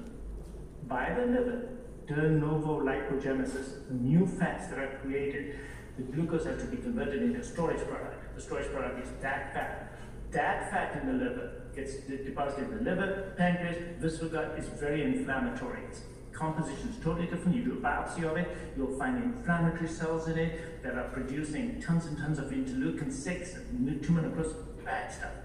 by the liver, de novo lipogenesis, the new fats that are created, the glucose has to be converted into a storage product. The storage product is that fat. That fat in the liver gets deposited in the liver, pancreas, visceral gut is very inflammatory. Its composition is totally different. You do a biopsy of it, you'll find inflammatory cells in it that are producing tons and tons of interleukin 6 and tumor necrosis, bad stuff.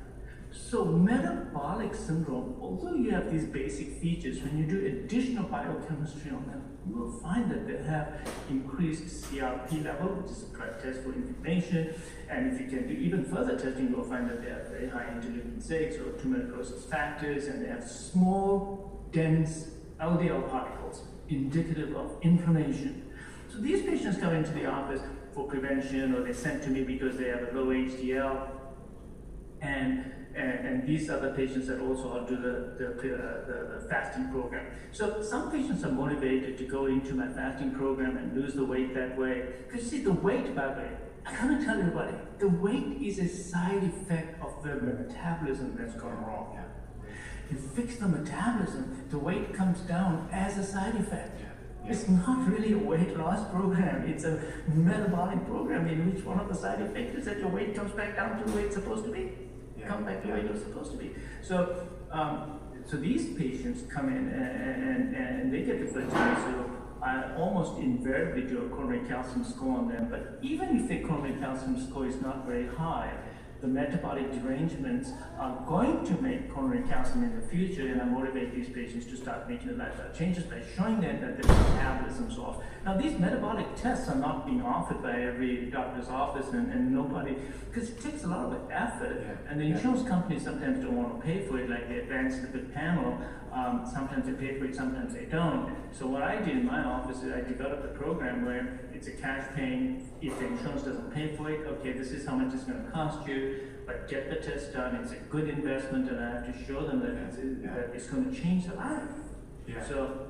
So metabolic syndrome, although you have these basic features, when you do additional biochemistry on them, you will find that they have increased CRP level, which is a test for inflammation. And if you can do even further testing, you'll find that they have very high interleukin 6 or tumor necrosis factors, and they have small, dense LDL particles indicative of inflammation. So these patients come into the office for prevention, or they're sent to me because they have a low HDL, and and, and, these are the patients that also do the, the, uh, the, fasting program. So some patients are motivated to go into my fasting program and lose the weight that way. Because you see, the weight, by the way, I gotta tell everybody, the weight is a side effect of the metabolism that's gone wrong. Yeah. You fix the metabolism, the weight comes down as a side effect. Yeah. Yeah. It's not really a weight loss program. It's a metabolic program in which one of the side effects is that your weight comes back down to where it's supposed to be come back to where you're supposed to be. So, um, so these patients come in and, and, and they get the fertility. So I almost invariably do a coronary calcium score on them. But even if the coronary calcium score is not very high, the metabolic derangements are going to make coronary calcium in the future, and I motivate these patients to start making the lifestyle changes by showing them that their metabolism's off. Now, these metabolic tests are not being offered by every doctor's office, and, and nobody, because it takes a lot of effort, yeah. and the insurance companies sometimes don't want to pay for it, like the advanced lipid panel. Um, sometimes they pay for it, sometimes they don't. So what I did in my office is I developed a program where it's a cash paying. If the insurance doesn't pay for it, okay, this is how much it's going to cost you. But get the test done. It's a good investment, and I have to show them that it's, yeah. that it's going to change their life. Yeah. So,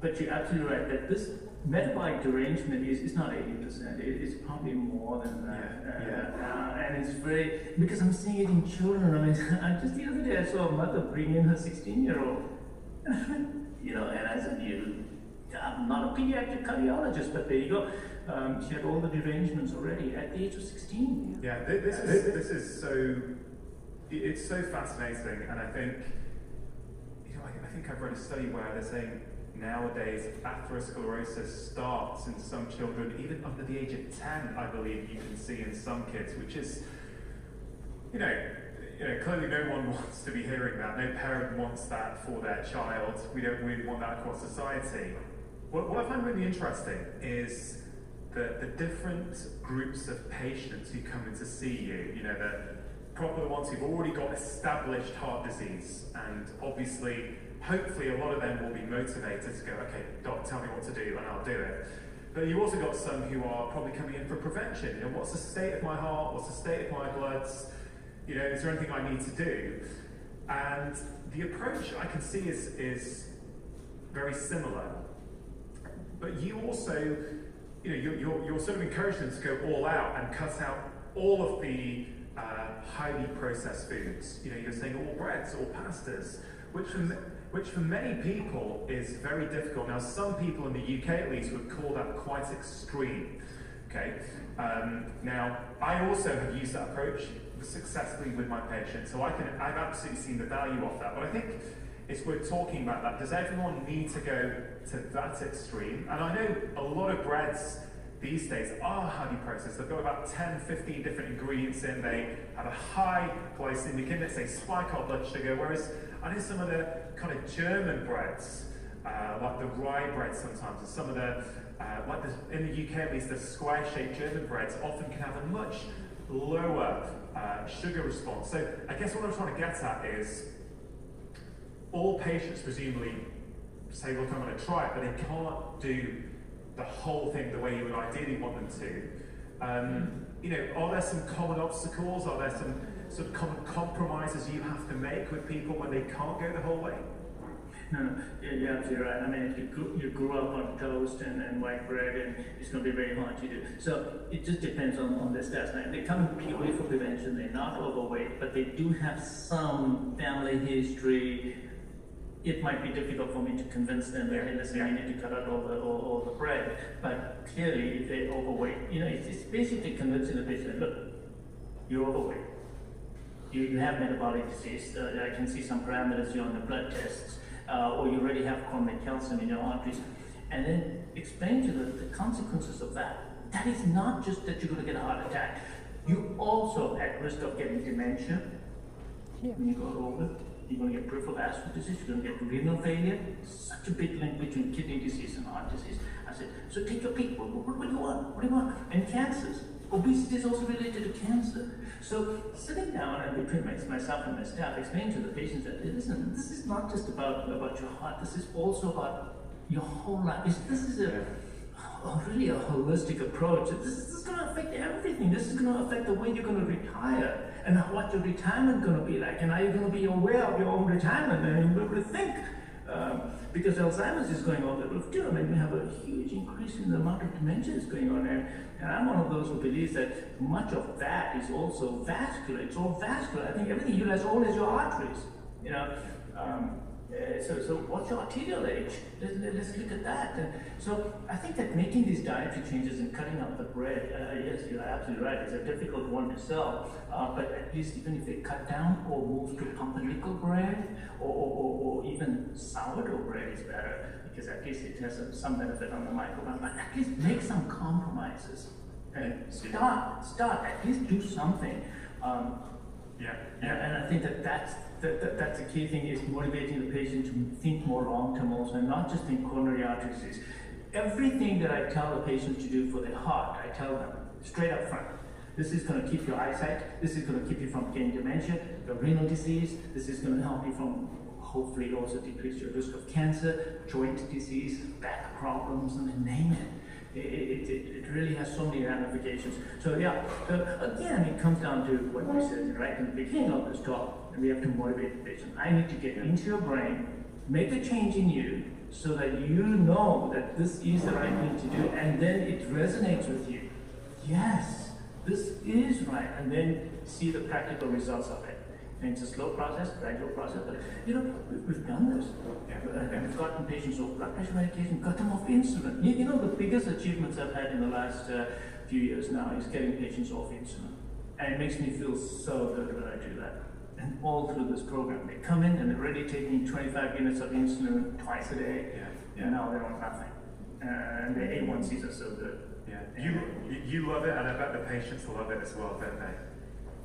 but you're absolutely right that this metabolic derangement is, is not 80%, it, it's probably more than that. Yeah. Uh, yeah. Uh, and it's very, because I'm seeing it in children. I mean, (laughs) I just the other day I saw a mother bring in her 16 year old. (laughs) you know, and I said, you, I'm not a pediatric cardiologist, but there you go. Um, she had all the derangements already at the age of 16. Yeah, this is this is so it's so fascinating, and I think you know I, I think I've read a study where they're saying nowadays atherosclerosis starts in some children even under the age of ten. I believe you can see in some kids, which is you know. You know, clearly no one (laughs) wants to be hearing that. No parent wants that for their child. We don't really want that across society. What, what I find really interesting is the, the different groups of patients who come in to see you, you know, the proper ones who've already got established heart disease, and obviously, hopefully, a lot of them will be motivated to go, okay, doc, tell me what to do, and I'll do it. But you've also got some who are probably coming in for prevention. You know, what's the state of my heart? What's the state of my bloods? You know, is there anything I need to do? And the approach I can see is is very similar. But you also, you know, you're, you're, you're sort of encouraging them to go all out and cut out all of the uh, highly processed foods. You know, you're saying all breads, all pastas, which for, which for many people is very difficult. Now, some people in the UK at least would call that quite extreme. Okay. Um, now, I also have used that approach successfully with my patients, so I can I've absolutely seen the value of that. But I think it's worth talking about that. Does everyone need to go to that extreme? And I know a lot of breads these days are highly processed. They've got about 10, 15 different ingredients in. They have a high glycemic index. They spike our blood sugar. Whereas I know some of the kind of German breads, uh, like the rye bread sometimes, and some of the, uh, like the, in the UK at least, the square-shaped German breads often can have a much lower uh, sugar response. So I guess what I'm trying to get at is all patients presumably say, look, I'm going to try it, but they can't do the whole thing the way you would ideally want them to. Um, you know, are there some common obstacles? Are there some sort of common compromises you have to make with people when they can't go the whole way? No, (laughs) no, yeah, you're absolutely right. I mean, if you grew, you grew up on toast and, and white bread, and it's going to be very hard to do. So it just depends on, on their stats. Now, they come purely for prevention. They're not overweight, but they do have some family history. It might be difficult for me to convince them that, hey, listen, you need to cut out all the, all, all the bread. But clearly, if they're overweight, you know, it's, it's basically convincing the patient, look, you're overweight. You, you have metabolic disease. Uh, I can see some parameters here on the blood tests uh, or you already have coronary calcium in your arteries, and then explain to them the consequences of that. That is not just that you're going to get a heart attack. You're also at risk of getting dementia when you go older. You're going to get peripheral vascular disease. You're going to get renal failure. Such a big link between kidney disease and heart disease. I said, so take your pick. What, what, what do you want? What do you want? And cancers. Obesity is also related to cancer. So sitting down and between myself and my staff, explaining to the patients that listen, this is not just about about your heart. This is also about your whole life. This, is a, a really a holistic approach. This is, this is going to affect everything. This is going to affect the way you're going to retire and what your retirement going to be like. And are you going to be aware of your own retirement and able to think? Um, because Alzheimer's is going on the too. I mean, we have a huge increase in the amount of dementia that's going on there. And I'm one of those who believes that much of that is also vascular. It's all vascular. I think everything you guys all is your arteries. You know, um, uh, so, so what's your arterial age? Let's, let's look at that. And so I think that making these dietary changes and cutting out the bread, uh, yes, you're absolutely right, it's a difficult one to sell. Uh, but at least even if they cut down or move to pumpernickel bread or, or, or, or even sourdough bread is better because at least it has some, some benefit on the microbiome. But at least make some compromises and start, start, at least do something. Um, Yeah, and, and I think that that's, that, that, that's the key thing is motivating the patient to think more long term also, and not just in coronary artery disease. Everything that I tell the patient to do for their heart, I tell them straight up front. This is going to keep your eyesight. This is going to keep you from getting dementia, the renal disease. This is going to help you from hopefully also decrease your risk of cancer, joint disease, back problems, and name it. It, it, it, really has so many ramifications. So yeah, so again, it comes down to what we said right in the beginning of this talk. And we have to motivate the patient. I need to get into your brain, make a change in you, so that you know that this is the right thing to do, and then it resonates with you. Yes, this is right, and then see the practical results of it. And it's a slow process, gradual process, but you know, we- we've done this. And we've gotten patients off blood pressure medication, got them off insulin. You, you know, the biggest achievements I've had in the last uh, few years now is getting patients off insulin. And it makes me feel so good when I do that. And all through this program, they come in and they're already taking 25 units of insulin twice a day, Yeah, and now they're on nothing. Uh, and their A1Cs are so good. yeah. You, you- you love it, and I bet the patients love it as well, don't they?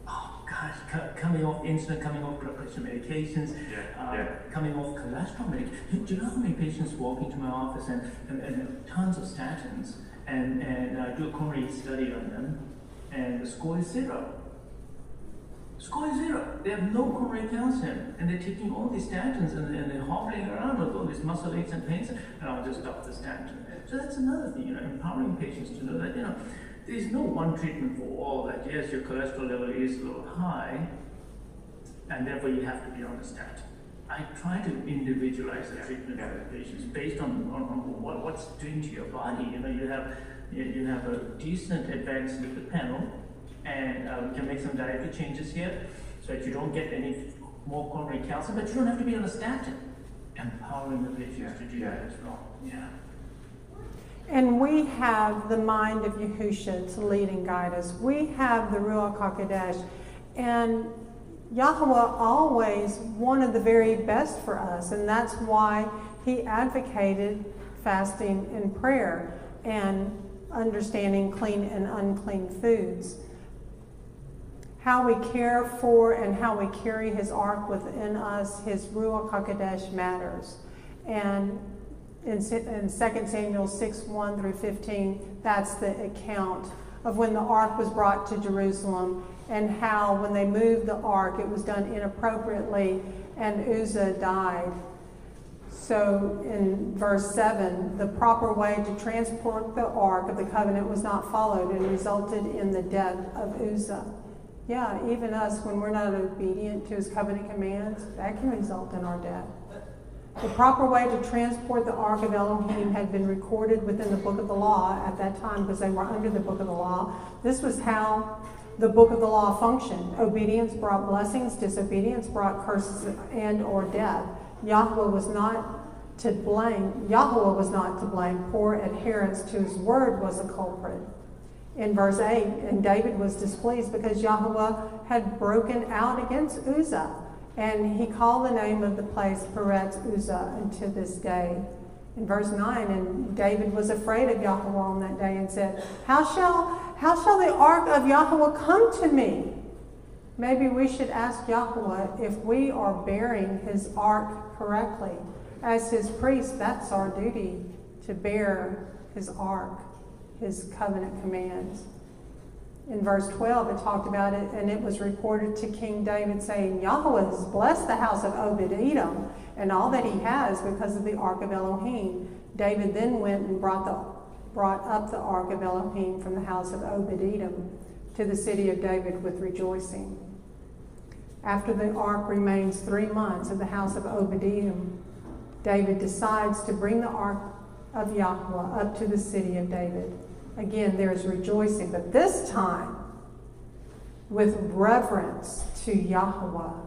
Oh gosh, co- coming off insulin, coming off blood pressure medications, Yeah, uh, yeah. coming off cholesterol medication. Do you know how many patients walk into my office and, and, and tons of statins and, and uh, do a coronary study on them and the score is zero. Score is zero. They have no coronary calcium and they're taking all these statins and, and they're hobbling around with all these muscle aches and pains and I'll just stop the statin. So that's another thing, you know, empowering patients to know that, you know, there's no one treatment for all that. Yes, your cholesterol level is a little high, and therefore you have to be on the statin. I try to individualize the treatment for the patients based on, on, on what, what's doing to your body. You know, you have you, you have a decent advanced lipid panel, and uh, we can make some dietary changes here so that you don't get any more coronary calcium, but you don't have to be on a statin. Empowering the patients to do Yeah. that as well. Yeah. And we have the mind of Yahusha to lead and guide us. We have the Ruach HaKodesh. And Yahweh always wanted the very best for us. And that's why he advocated fasting and prayer and understanding clean and unclean foods. How we care for and how we carry his ark within us, his Ruach HaKodesh matters. And in, in 2 Samuel 6 1 through 15, that's the account of when the ark was brought to Jerusalem and how, when they moved the ark, it was done inappropriately and Uzzah died. So in verse 7, the proper way to transport the ark of the covenant was not followed and resulted in the death of Uzzah. Yeah, even us, when we're not obedient to his covenant commands, that can result in our death. The proper way to transport the Ark of Elohim had been recorded within the book of the law at that time because they were under the book of the law. This was how the book of the law functioned. Obedience brought blessings, disobedience brought curses and or death. Yahweh was not to blame. Yahweh was not to blame. Poor adherence to his word was a culprit. In verse 8, and David was displeased because Yahweh had broken out against Uzzah. And he called the name of the place Peretz Uzzah unto this day. In verse 9, and David was afraid of Yahweh on that day and said, How shall, how shall the ark of Yahweh come to me? Maybe we should ask Yahweh if we are bearing his ark correctly. As his priest, that's our duty to bear his ark, his covenant commands. In verse 12, it talked about it, and it was reported to King David, saying, Yahweh has blessed the house of Obed Edom and all that he has because of the ark of Elohim. David then went and brought, the, brought up the ark of Elohim from the house of Obed Edom to the city of David with rejoicing. After the ark remains three months in the house of Obed Edom, David decides to bring the ark of Yahweh up to the city of David. Again, there is rejoicing, but this time with reverence to Yahweh.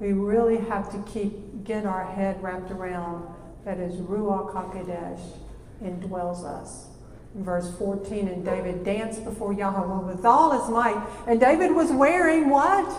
We really have to keep get our head wrapped around that is Ruach HaKodesh indwells us. In verse 14, and David danced before Yahweh with all his might. And David was wearing what?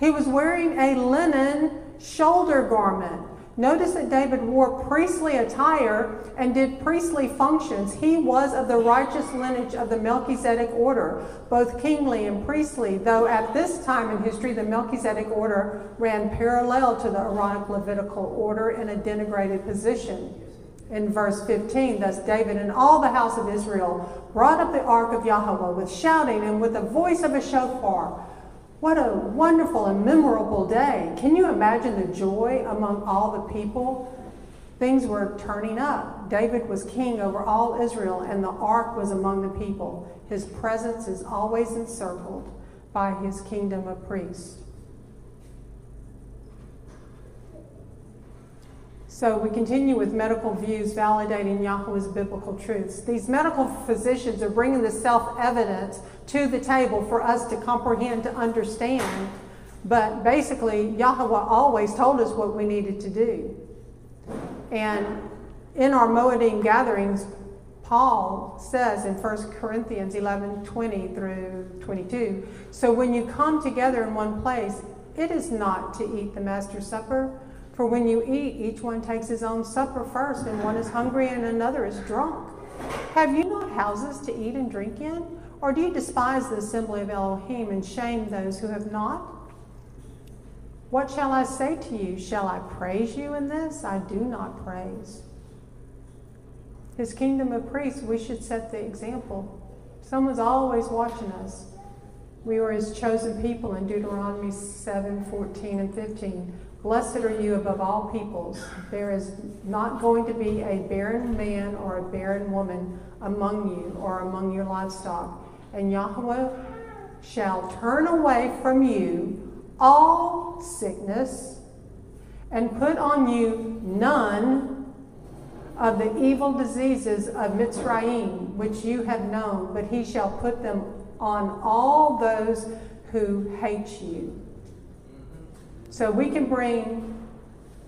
He was wearing a linen shoulder garment. Notice that David wore priestly attire and did priestly functions. He was of the righteous lineage of the Melchizedek order, both kingly and priestly, though at this time in history the Melchizedek order ran parallel to the Aaronic Levitical order in a denigrated position. In verse 15, thus David and all the house of Israel brought up the ark of Yahweh with shouting and with the voice of a shofar. What a wonderful and memorable day. Can you imagine the joy among all the people? Things were turning up. David was king over all Israel, and the ark was among the people. His presence is always encircled by his kingdom of priests. So we continue with medical views validating Yahweh's biblical truths. These medical physicians are bringing the self evidence to the table for us to comprehend, to understand. But basically, Yahweh always told us what we needed to do. And in our Moedim gatherings, Paul says in 1 Corinthians 11 20 through 22 So when you come together in one place, it is not to eat the Master's Supper. For when you eat, each one takes his own supper first, and one is hungry and another is drunk. Have you not houses to eat and drink in? Or do you despise the assembly of Elohim and shame those who have not? What shall I say to you? Shall I praise you in this? I do not praise. His kingdom of priests, we should set the example. Someone's always watching us. We were his chosen people in Deuteronomy 7 14 and 15. Blessed are you above all peoples. There is not going to be a barren man or a barren woman among you or among your livestock. And Yahweh shall turn away from you all sickness and put on you none of the evil diseases of Mitzrayim, which you have known, but he shall put them on all those who hate you. So we can bring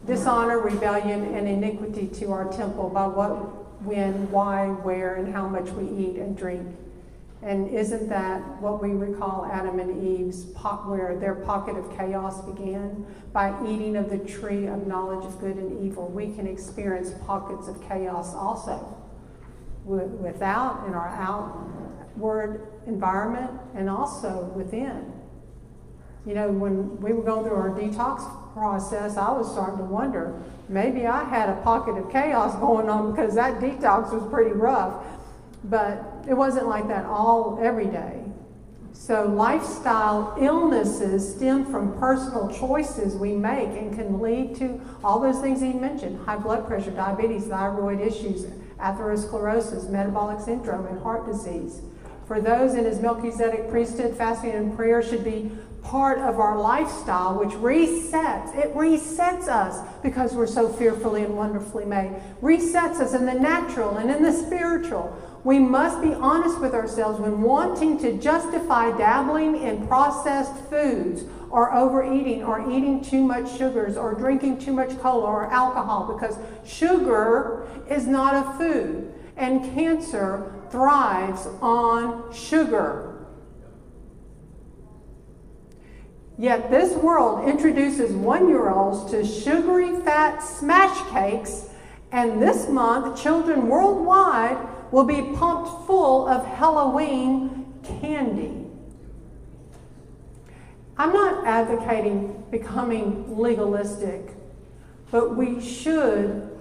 dishonor, rebellion, and iniquity to our temple by what, when, why, where, and how much we eat and drink. And isn't that what we recall Adam and Eve's pot, where their pocket of chaos began? By eating of the tree of knowledge of good and evil, we can experience pockets of chaos also without in our outward environment and also within. You know, when we were going through our detox process, I was starting to wonder maybe I had a pocket of chaos going on because that detox was pretty rough. But it wasn't like that all every day. So lifestyle illnesses stem from personal choices we make and can lead to all those things he mentioned high blood pressure, diabetes, thyroid issues, atherosclerosis, metabolic syndrome, and heart disease. For those in his Melchizedek priesthood, fasting and prayer should be part of our lifestyle, which resets. It resets us because we're so fearfully and wonderfully made. Resets us in the natural and in the spiritual. We must be honest with ourselves when wanting to justify dabbling in processed foods or overeating or eating too much sugars or drinking too much cola or alcohol because sugar is not a food and cancer thrives on sugar. Yet this world introduces one year olds to sugary fat smash cakes, and this month, children worldwide will be pumped full of Halloween candy. I'm not advocating becoming legalistic, but we should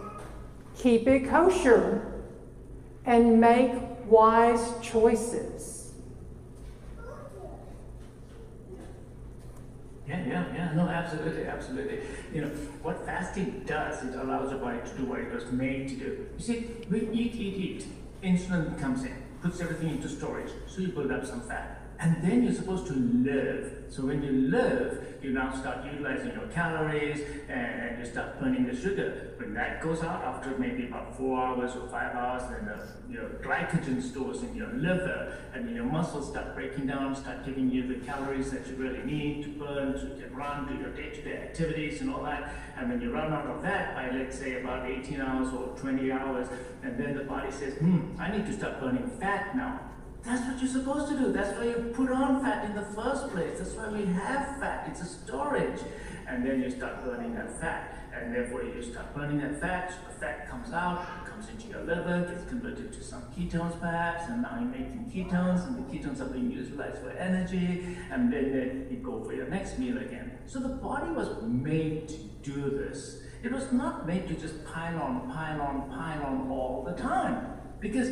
keep it kosher and make wise choices. Yeah, yeah, yeah, no, absolutely, absolutely. You know, what fasting does, it allows the body to do what it was made to do. You see, we eat, eat, eat. Insulin comes in, puts everything into storage, so you build up some fat. And then you're supposed to live. So when you live, you now start utilizing your calories and you start burning the sugar. When that goes out after maybe about four hours or five hours, then the your glycogen stores in your liver and your muscles start breaking down, start giving you the calories that you really need to burn to run, do your day-to-day activities and all that. And when you run out of that by let's say about 18 hours or 20 hours, and then the body says, hmm, I need to start burning fat now that's what you're supposed to do. That's why you put on fat in the first place. That's why we have fat. It's a storage. And then you start burning that fat. And therefore you start burning that fat, the fat comes out, comes into your liver, gets converted to some ketones perhaps, and now you're making ketones, and the ketones are being utilized for energy, and then, then you go for your next meal again. So the body was made to do this. It was not made to just pile on, pile on, pile on all the time. Because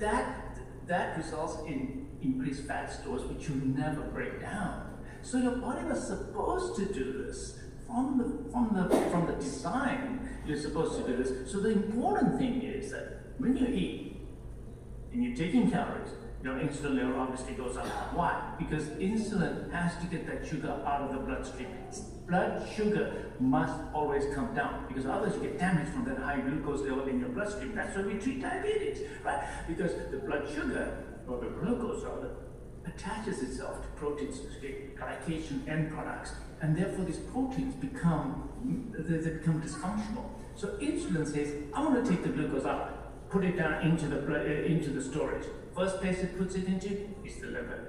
that that results in increased fat stores which you never break down. So your body was supposed to do this. From the, from, the, from the design, you're supposed to do this. So the important thing is that when you eat and you're taking calories, your insulin level obviously goes up. Why? Because insulin has to get that sugar out of the bloodstream. Blood sugar must always come down because otherwise you get damage from that high glucose level in your bloodstream. That's why we treat diabetes, right? Because the blood sugar, or the glucose rather, attaches itself to proteins, glycation end products, and therefore these proteins become they, they become dysfunctional. So insulin says, I want to take the glucose out, put it down into the uh, into the storage. First place it puts it into is the liver.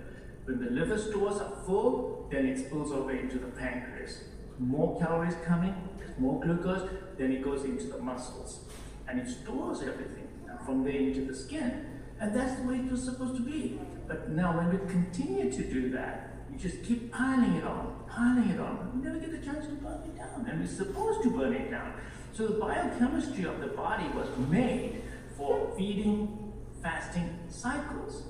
When the liver stores are full, then it spills over into the pancreas. More calories coming, there's more glucose, then it goes into the muscles. And it stores everything and from there into the skin. And that's the way it was supposed to be. But now when we continue to do that, we just keep piling it on, piling it on. We never get the chance to burn it down. And we're supposed to burn it down. So the biochemistry of the body was made for feeding, fasting cycles.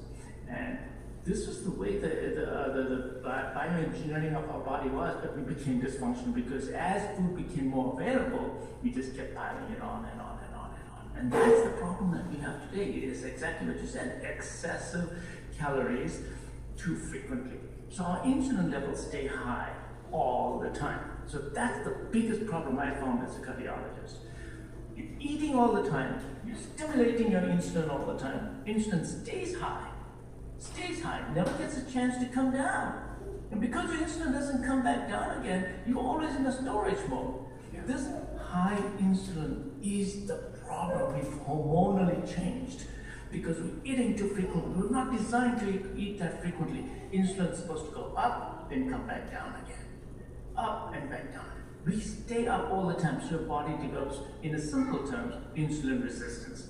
And this was the way the, the, uh, the, the bioengineering of our body was, but we became dysfunctional because as food became more available, we just kept piling it on and on and on and on. And that's the problem that we have today. is exactly what you said, excessive calories too frequently. So our insulin levels stay high all the time. So that's the biggest problem I found as a cardiologist. Eating all the time, you're stimulating your insulin all the time, insulin stays high stays high, never gets a chance to come down. And because your insulin doesn't come back down again, you're always in a storage mode. This high insulin is the problem. We've hormonally changed because we're eating too frequently. We're not designed to eat that frequently. Insulin's supposed to go up, then come back down again. Up and back down. We stay up all the time, so your body develops, in a simple terms, insulin resistance.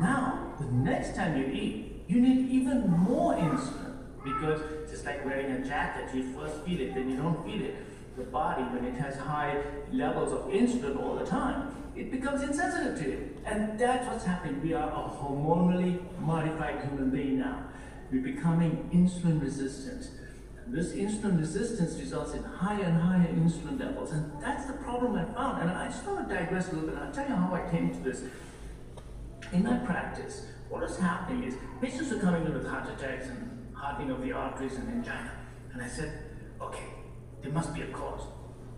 Now, the next time you eat, you need even more insulin because it's just like wearing a jacket, you first feel it, then you don't feel it. The body, when it has high levels of insulin all the time, it becomes insensitive to it. And that's what's happening. We are a hormonally modified human being now. We're becoming insulin resistant. And this insulin resistance results in higher and higher insulin levels. And that's the problem I found. And I just want to digress a little bit. I'll tell you how I came to this. In my practice, what is happening is patients are coming in with heart attacks and hardening of the arteries and angina. And I said, okay, there must be a cause.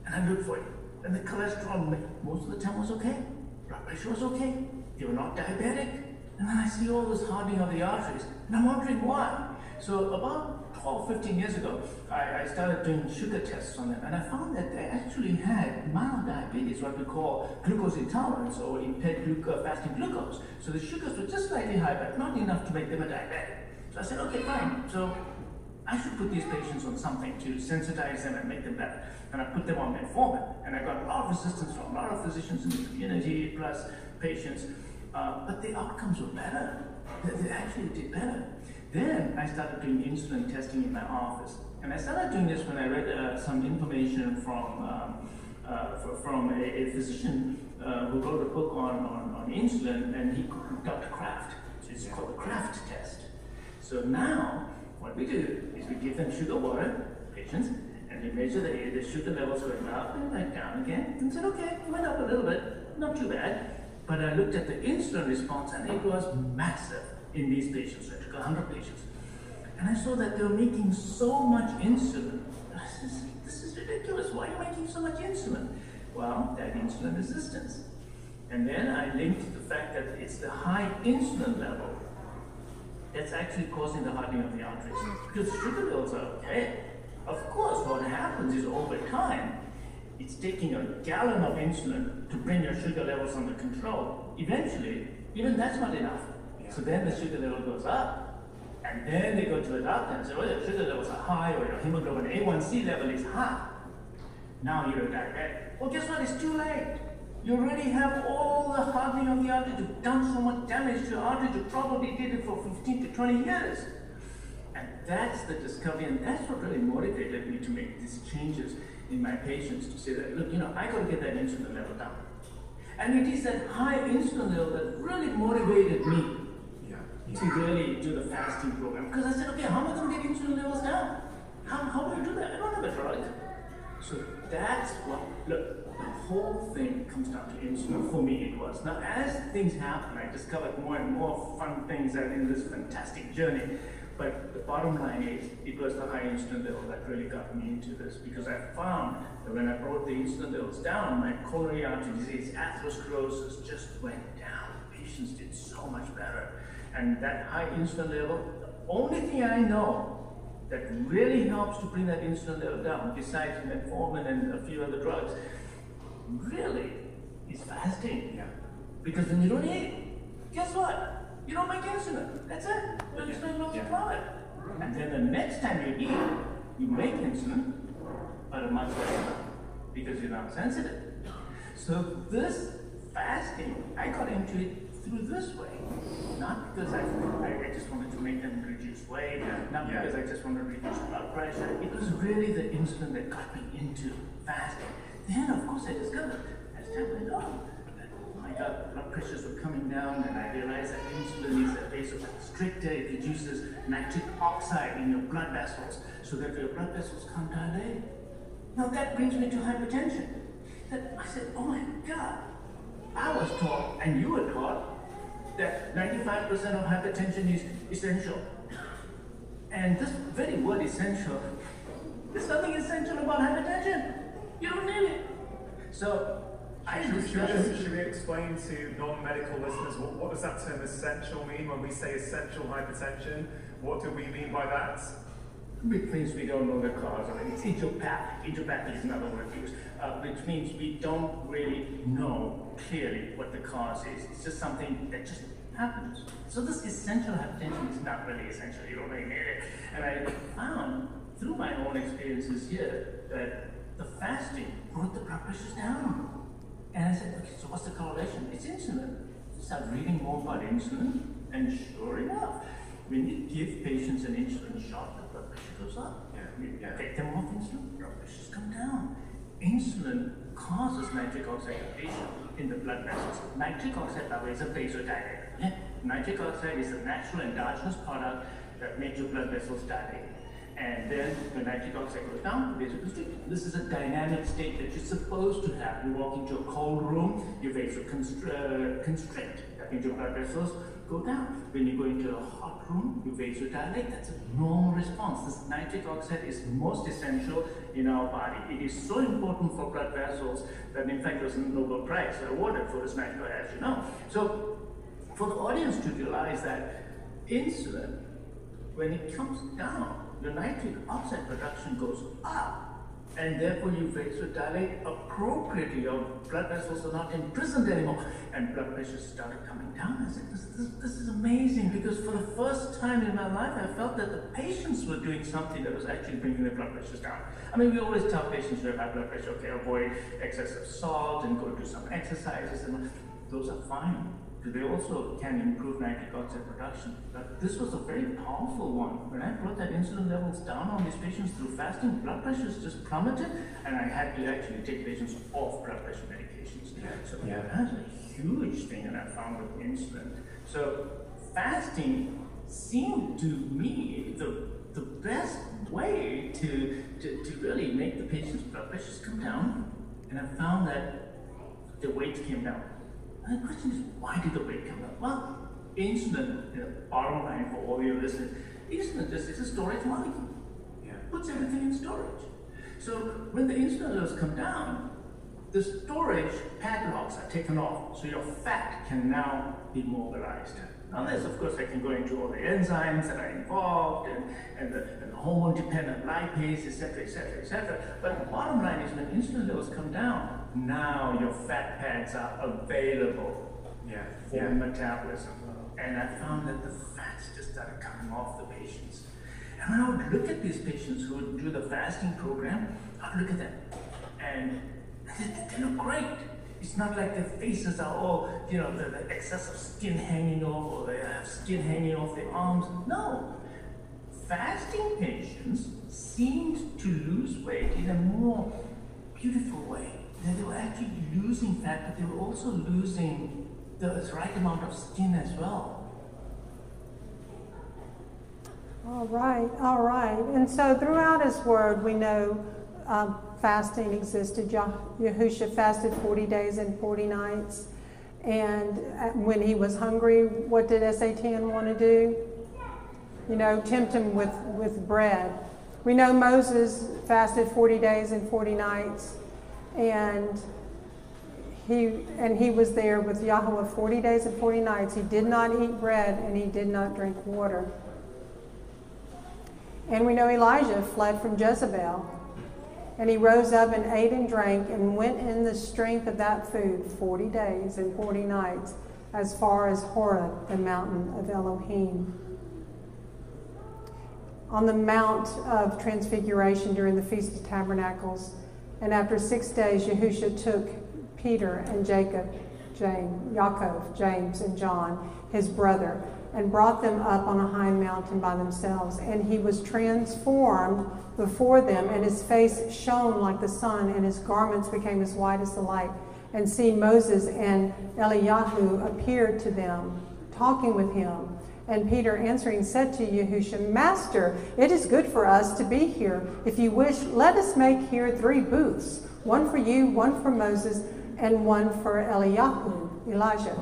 And I looked for it. And the cholesterol most of the time was okay. Blood pressure was okay. They were not diabetic. And then I see all this hardening of the arteries. And I'm wondering why. So about 12, 15 years ago, I, I, started doing sugar tests on them, and I found that they actually had mild diabetes, what we call glucose intolerance or impaired glucose, fasting glucose. So the sugars were just slightly high, but not enough to make them a diabetic. So I said, okay, fine. So I should put these patients on something to sensitize them and make them better. And I put them on metformin, and I got a lot of resistance from a lot of physicians in the community, plus patients, uh, but the outcomes were better. They, they actually did better. Then I started doing insulin testing in my office. And I started doing this when I read uh, some information from, um, uh, from a, a physician uh, who wrote a book on, on, on insulin, and he, Dr. Kraft. So it's called the Kraft test. So now, what we do is we give them sugar water, patients, and we measure the, the sugar levels going up and back down again, and said, okay, it went up a little bit, not too bad. But I looked at the insulin response, and it was massive in these patients. I 100 patients. And I saw that they were making so much insulin. I said, this is ridiculous. Why are you making so much insulin? Well, that insulin resistance. And then I linked the fact that it's the high insulin level that's actually causing the hardening of the arteries. Because sugar levels are okay. Of course, what happens is over time, it's taking a gallon of insulin to bring your sugar levels under control. Eventually, even that's not enough. So then the sugar level goes up. And then they go to the doctor and say, oh, your sugar levels are high or your hemoglobin A1C level is high. Now you're a diabetic. Well, guess what? It's too late. You already have all the hardening of the artery. You've done so much damage to your artery. You probably did it for 15 to 20 years. And that's the discovery, and that's what really motivated me to make these changes in my patients to say that, look, you know, I got to get that insulin level down. And it is that high insulin level that really motivated me to really do the fasting program. Because I said, okay, how am I going to get insulin levels down? How, how do I do that? I don't have a drug. So that's what, look, the whole thing comes down to insulin. For me, it was. Now, as things happen, I discovered more and more fun things in this fantastic journey. But the bottom line is, it was the high insulin level that really got me into this because I found that when I brought the insulin levels down, my coronary artery disease, atherosclerosis just went down. Patients did so much better and that high insulin level, the only thing I know that really helps to bring that insulin level down, besides metformin and a few other drugs, really is fasting. Yeah. Because when you don't eat, guess what? You don't make insulin. That's it. The Yeah. insulin will Yeah. And then the next time you eat, you make insulin, but a month later, because you're not sensitive. So this fasting, I got into it through this way. Not because I, I, I just wanted to make them reduce weight, not Yeah. because I just wanted to reduce blood pressure. It was really the insulin that got me into fasting. Then, of course, I discovered as time went on that oh my God, blood pressures were coming down, and I realized that insulin is a vasoconstrictor. It reduces nitric oxide in your blood vessels so that your blood vessels can't dilate. Now that brings me to hypertension. That I said, oh my God, I was taught, and you were taught, that 95% of hypertension is essential. And this very word essential, there's nothing essential about hypertension. You don't need it. So I Should, should, we- should we explain to non-medical listeners what, what does that term essential mean when we say essential hypertension? What do we mean by that? Which means we don't know the cause of it. It's idiopathic. Idiopathic is another word used, uh, which means we don't really know clearly what the cause is. It's just something that just happens. So this essential hypertension is not really essential. You don't really need it. And I found through my own experiences here that the fasting brought the blood pressures down. And I said, okay, so what's the correlation? It's insulin. I start reading more about insulin, and sure enough, when you give patients an insulin shot, the blood pressure goes up. Yeah, You yeah. take them off insulin, blood pressures come down. Insulin causes nitric oxide depletion in the blood vessels. Nitric oxide, is a vasodilator. Yeah? Nitric oxide is a natural endogenous product that makes your blood vessels dilate. And then when nitric oxide goes down, vasoconstrict. This is a dynamic state that you're supposed to have. You walk into a cold room, you vasoconstrict. Uh, that means your blood vessels go down. When you go into a hot room, you vasodilate. That's a normal response. This nitric oxide is most essential in our body. It is so important for blood vessels that, in fact, there was a Nobel Prize awarded for this nitric as you know. So, for the audience to realize that insulin, when it comes down, the nitric oxide production goes up. And therefore you vasodilate appropriately. Your blood vessels are not imprisoned anymore. And blood pressure started coming down. I this, this, this is amazing because for the first time in my life, I felt that the patients were doing something that was actually bringing their blood pressures down. I mean, we always tell patients who have high blood pressure, okay, avoid excessive salt and go do some exercises, and those are fine they also can improve nitric oxide production. But this was a very powerful one. When I brought that insulin levels down on these patients through fasting, blood pressures just plummeted, and I had to actually take patients off blood pressure medications. So Yeah. that's a huge thing that I found with insulin. So fasting seemed to me the the best way to, to, to really make the patient's blood pressures come down. And I found that the weight came down. And the question is, why did the weight come down? Well, insulin, know, bottom line for all your listeners, insulin just is a storage molecule. Yeah. Puts everything in storage. So when the insulin levels come down, the storage padlocks are taken off, so your fat can now be mobilized. Now, this, of course, I can go into all the enzymes that are involved and, and the, and the hormone-dependent lipase, etc., etc., etc. But the bottom line is when insulin levels come down, now your fat pads are available Yeah. for Yeah. metabolism. And I found that the fats just started coming off the patients. And when I would look at these patients who would do the fasting program, I'd look at them and they, they look great. It's not like their faces are all, you know, the, the excess of skin hanging off or they have skin hanging off their arms. No. Fasting patients seemed to lose weight in a more beautiful way. That they were actually losing fat, but they were also losing the right amount of skin as well. All right, all right. And so throughout his word, we know um, fasting existed. Yah- Yahusha fasted 40 days and 40 nights. And uh, when he was hungry, what did Satan want to do? You know, tempt him with, with bread. We know Moses fasted 40 days and 40 nights. And he, and he was there with Yahweh 40 days and 40 nights. He did not eat bread and he did not drink water. And we know Elijah fled from Jezebel. And he rose up and ate and drank and went in the strength of that food 40 days and 40 nights as far as Horeb, the mountain of Elohim. On the Mount of Transfiguration during the Feast of Tabernacles, and after six days, Yahusha took Peter and Jacob, James, Yaakov, James, and John, his brother, and brought them up on a high mountain by themselves. And he was transformed before them, and his face shone like the sun, and his garments became as white as the light. And see, Moses and Eliyahu appeared to them, talking with him. And Peter answering said to Yahusha, Master, it is good for us to be here. If you wish, let us make here three booths one for you, one for Moses, and one for Eliyahu, Elijah.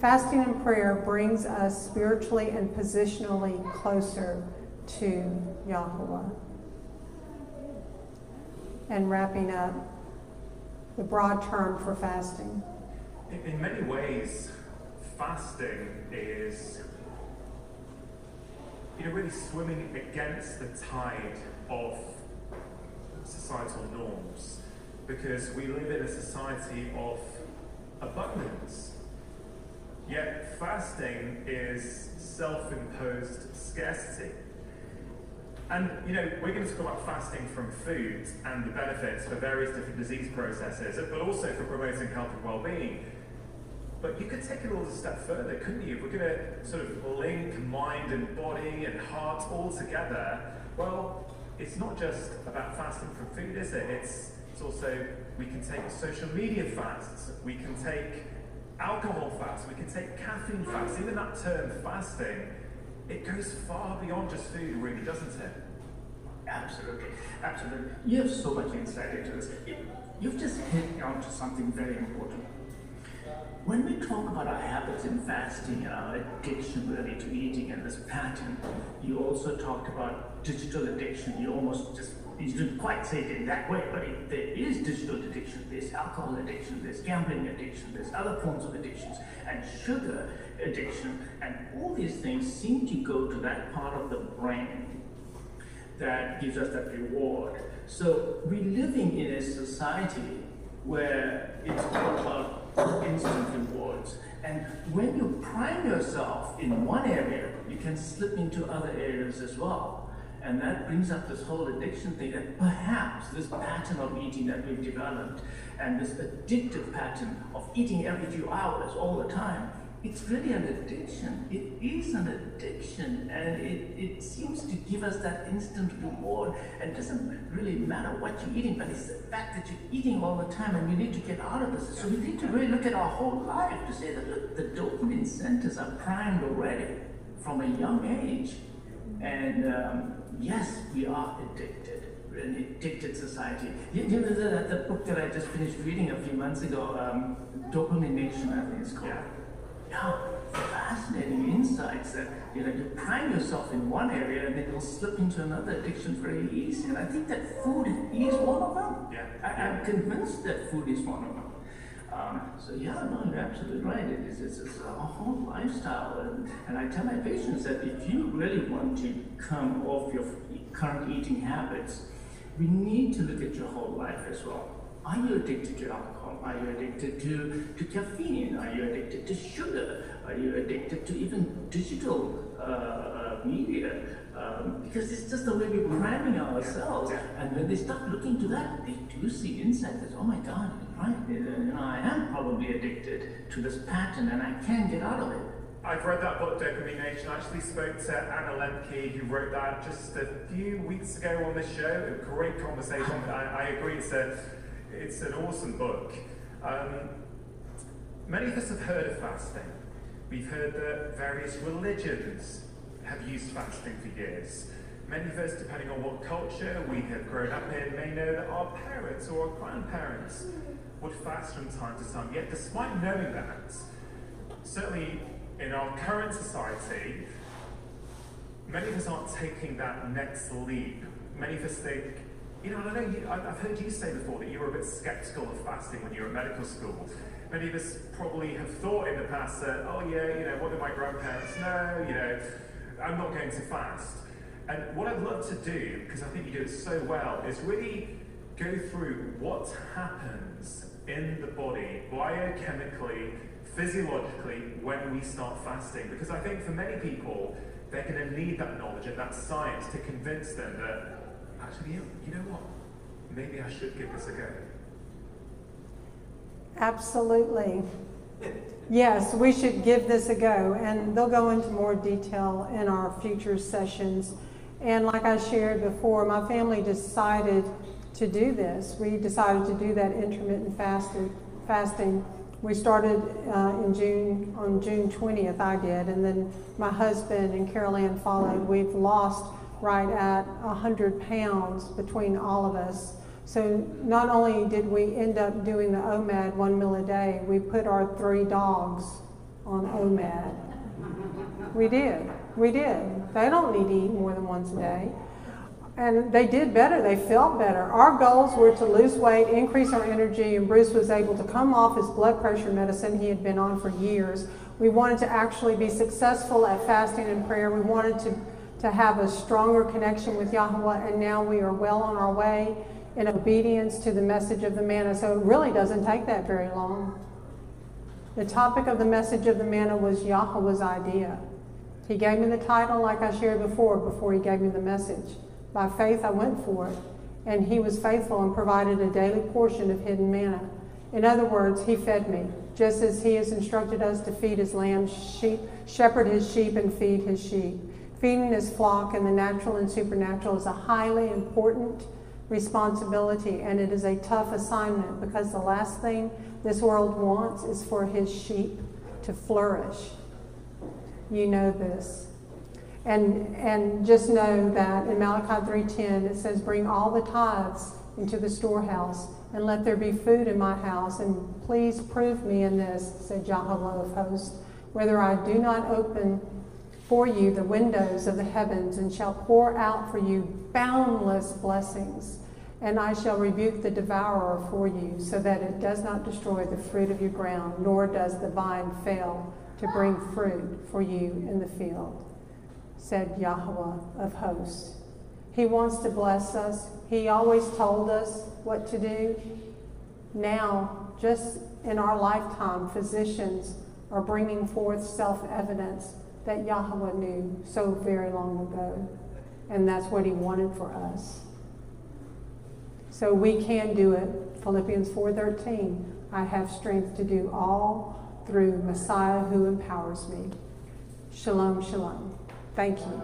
Fasting and prayer brings us spiritually and positionally closer to Yahweh. And wrapping up the broad term for fasting. In, in many ways, fasting is you know, really swimming against the tide of societal norms because we live in a society of abundance. Yet fasting is self imposed scarcity. And, you know, we're going to talk about fasting from food and the benefits for various different disease processes, but also for promoting health and well being. But you could take it all a step further, couldn't you? If we're going to sort of link mind and body and heart all together, well, it's not just about fasting from food, is it? It's, it's also, we can take social media fasts, we can take alcohol fasts, we can take caffeine fasts. Even that term fasting, it goes far beyond just food, really, doesn't it? Absolutely, absolutely. You have so much insight into this. You've just hit on to something very important. When we talk about our habits in fasting and our addiction really to eating and this pattern, you also talked about digital addiction. You almost just, you didn't quite say it in that way, but it, there is digital addiction, there's alcohol addiction, there's gambling addiction, there's other forms of addictions, and sugar addiction. And all these things seem to go to that part of the brain that gives us that reward. So we're living in a society where it's all about instant rewards. And when you prime yourself in one area, you can slip into other areas as well. And that brings up this whole addiction thing that perhaps this pattern of eating that we've developed and this addictive pattern of eating every few hours all the time it's really an addiction. It is an addiction, and it, it seems to give us that instant reward. And it doesn't really matter what you're eating, but it's the fact that you're eating all the time and you need to get out of this. So we need to really look at our whole life to say that look, the dopamine centers are primed already from a young age. And um, yes, we are addicted. We're an addicted society. You, you know the, the, book that I just finished reading a few months ago, um, Dopamine Nation, I think it's called. Yeah yeah, fascinating insights that you know you prime yourself in one area and then you'll slip into another addiction very easy. And I think that food is one of them. Yeah. I, am convinced that food is one of them. Um, so yeah, no, you're absolutely right. It is, it's, it's a whole lifestyle, and, and I tell my patients that if you really want to come off your current eating habits, we need to look at your whole life as well. Are you addicted to alcohol? Are you addicted to, to caffeine? Are you addicted to sugar? Are you addicted to even digital uh, uh, media? Um, because it's just the way we're priming ourselves. And when they start looking to that, they do see insight that, oh my God, right, you know, I am probably addicted to this pattern and I can't get out of it. I've read that book, Dopamine Nation. I actually spoke to Anna Lembke, who wrote that just a few weeks ago on this show. A great conversation. I, I agree. It's a it's an awesome book. Um, many of us have heard of fasting. We've heard that various religions have used fasting for years. Many of us, depending on what culture we have grown up in, may know that our parents or our grandparents would fast from time to time. Yet, despite knowing that, certainly in our current society, many of us aren't taking that next leap. Many of us think you know, I know you, I've heard you say before that you were a bit skeptical of fasting when you were at medical school. Many of us probably have thought in the past that, oh yeah, you know, what do my grandparents know? You know, I'm not going to fast. And what I'd love to do, because I think you do it so well, is really go through what happens in the body biochemically, physiologically, when we start fasting. Because I think for many people, they're going to need that knowledge and that science to convince them that actually, you you know what? Maybe I should give this a go. Absolutely. (laughs) Yes, we should give this a go, and they'll go into more detail in our future sessions. And like I shared before, my family decided to do this. We decided to do that intermittent fasting. fasting. We started uh, in June, on June 20th, I did, and then my husband and Carol Ann followed. We've lost right at 100 pounds between all of us. So not only did we end up doing the OMAD one meal a day, we put our three dogs on OMAD. We did. We did. They don't need to eat more than once a day. And they did better. They felt better. Our goals were to lose weight, increase our energy, and Bruce was able to come off his blood pressure medicine he had been on for years. We wanted to actually be successful at fasting and prayer. We wanted to, to have a stronger connection with Yahweh, and now we are well on our way in obedience to the message of the manna. So it really doesn't take that very long. The topic of the message of the manna was Yahweh's idea. He gave me the title, like I shared before, before he gave me the message. By faith, I went for it, and he was faithful and provided a daily portion of hidden manna. In other words, he fed me, just as he has instructed us to feed his lambs, sheep, shepherd his sheep, and feed his sheep. Feeding his flock in the natural and supernatural is a highly important responsibility, and it is a tough assignment because the last thing this world wants is for his sheep to flourish. You know this. And, and just know that in Malachi 3.10 it says, bring all the tithes into the storehouse and let there be food in my house. And please prove me in this, said Jehovah of hosts, whether I do not open for you the windows of the heavens and shall pour out for you boundless blessings. And I shall rebuke the devourer for you, so that it does not destroy the fruit of your ground, nor does the vine fail to bring fruit for you in the field, said Yahweh of hosts. He wants to bless us. He always told us what to do. Now, just in our lifetime, physicians are bringing forth self evidence that Yahweh knew so very long ago. And that's what he wanted for us. So we can do it. Philippians 4:13, I have strength to do all through Messiah who empowers me. Shalom, shalom. Thank you.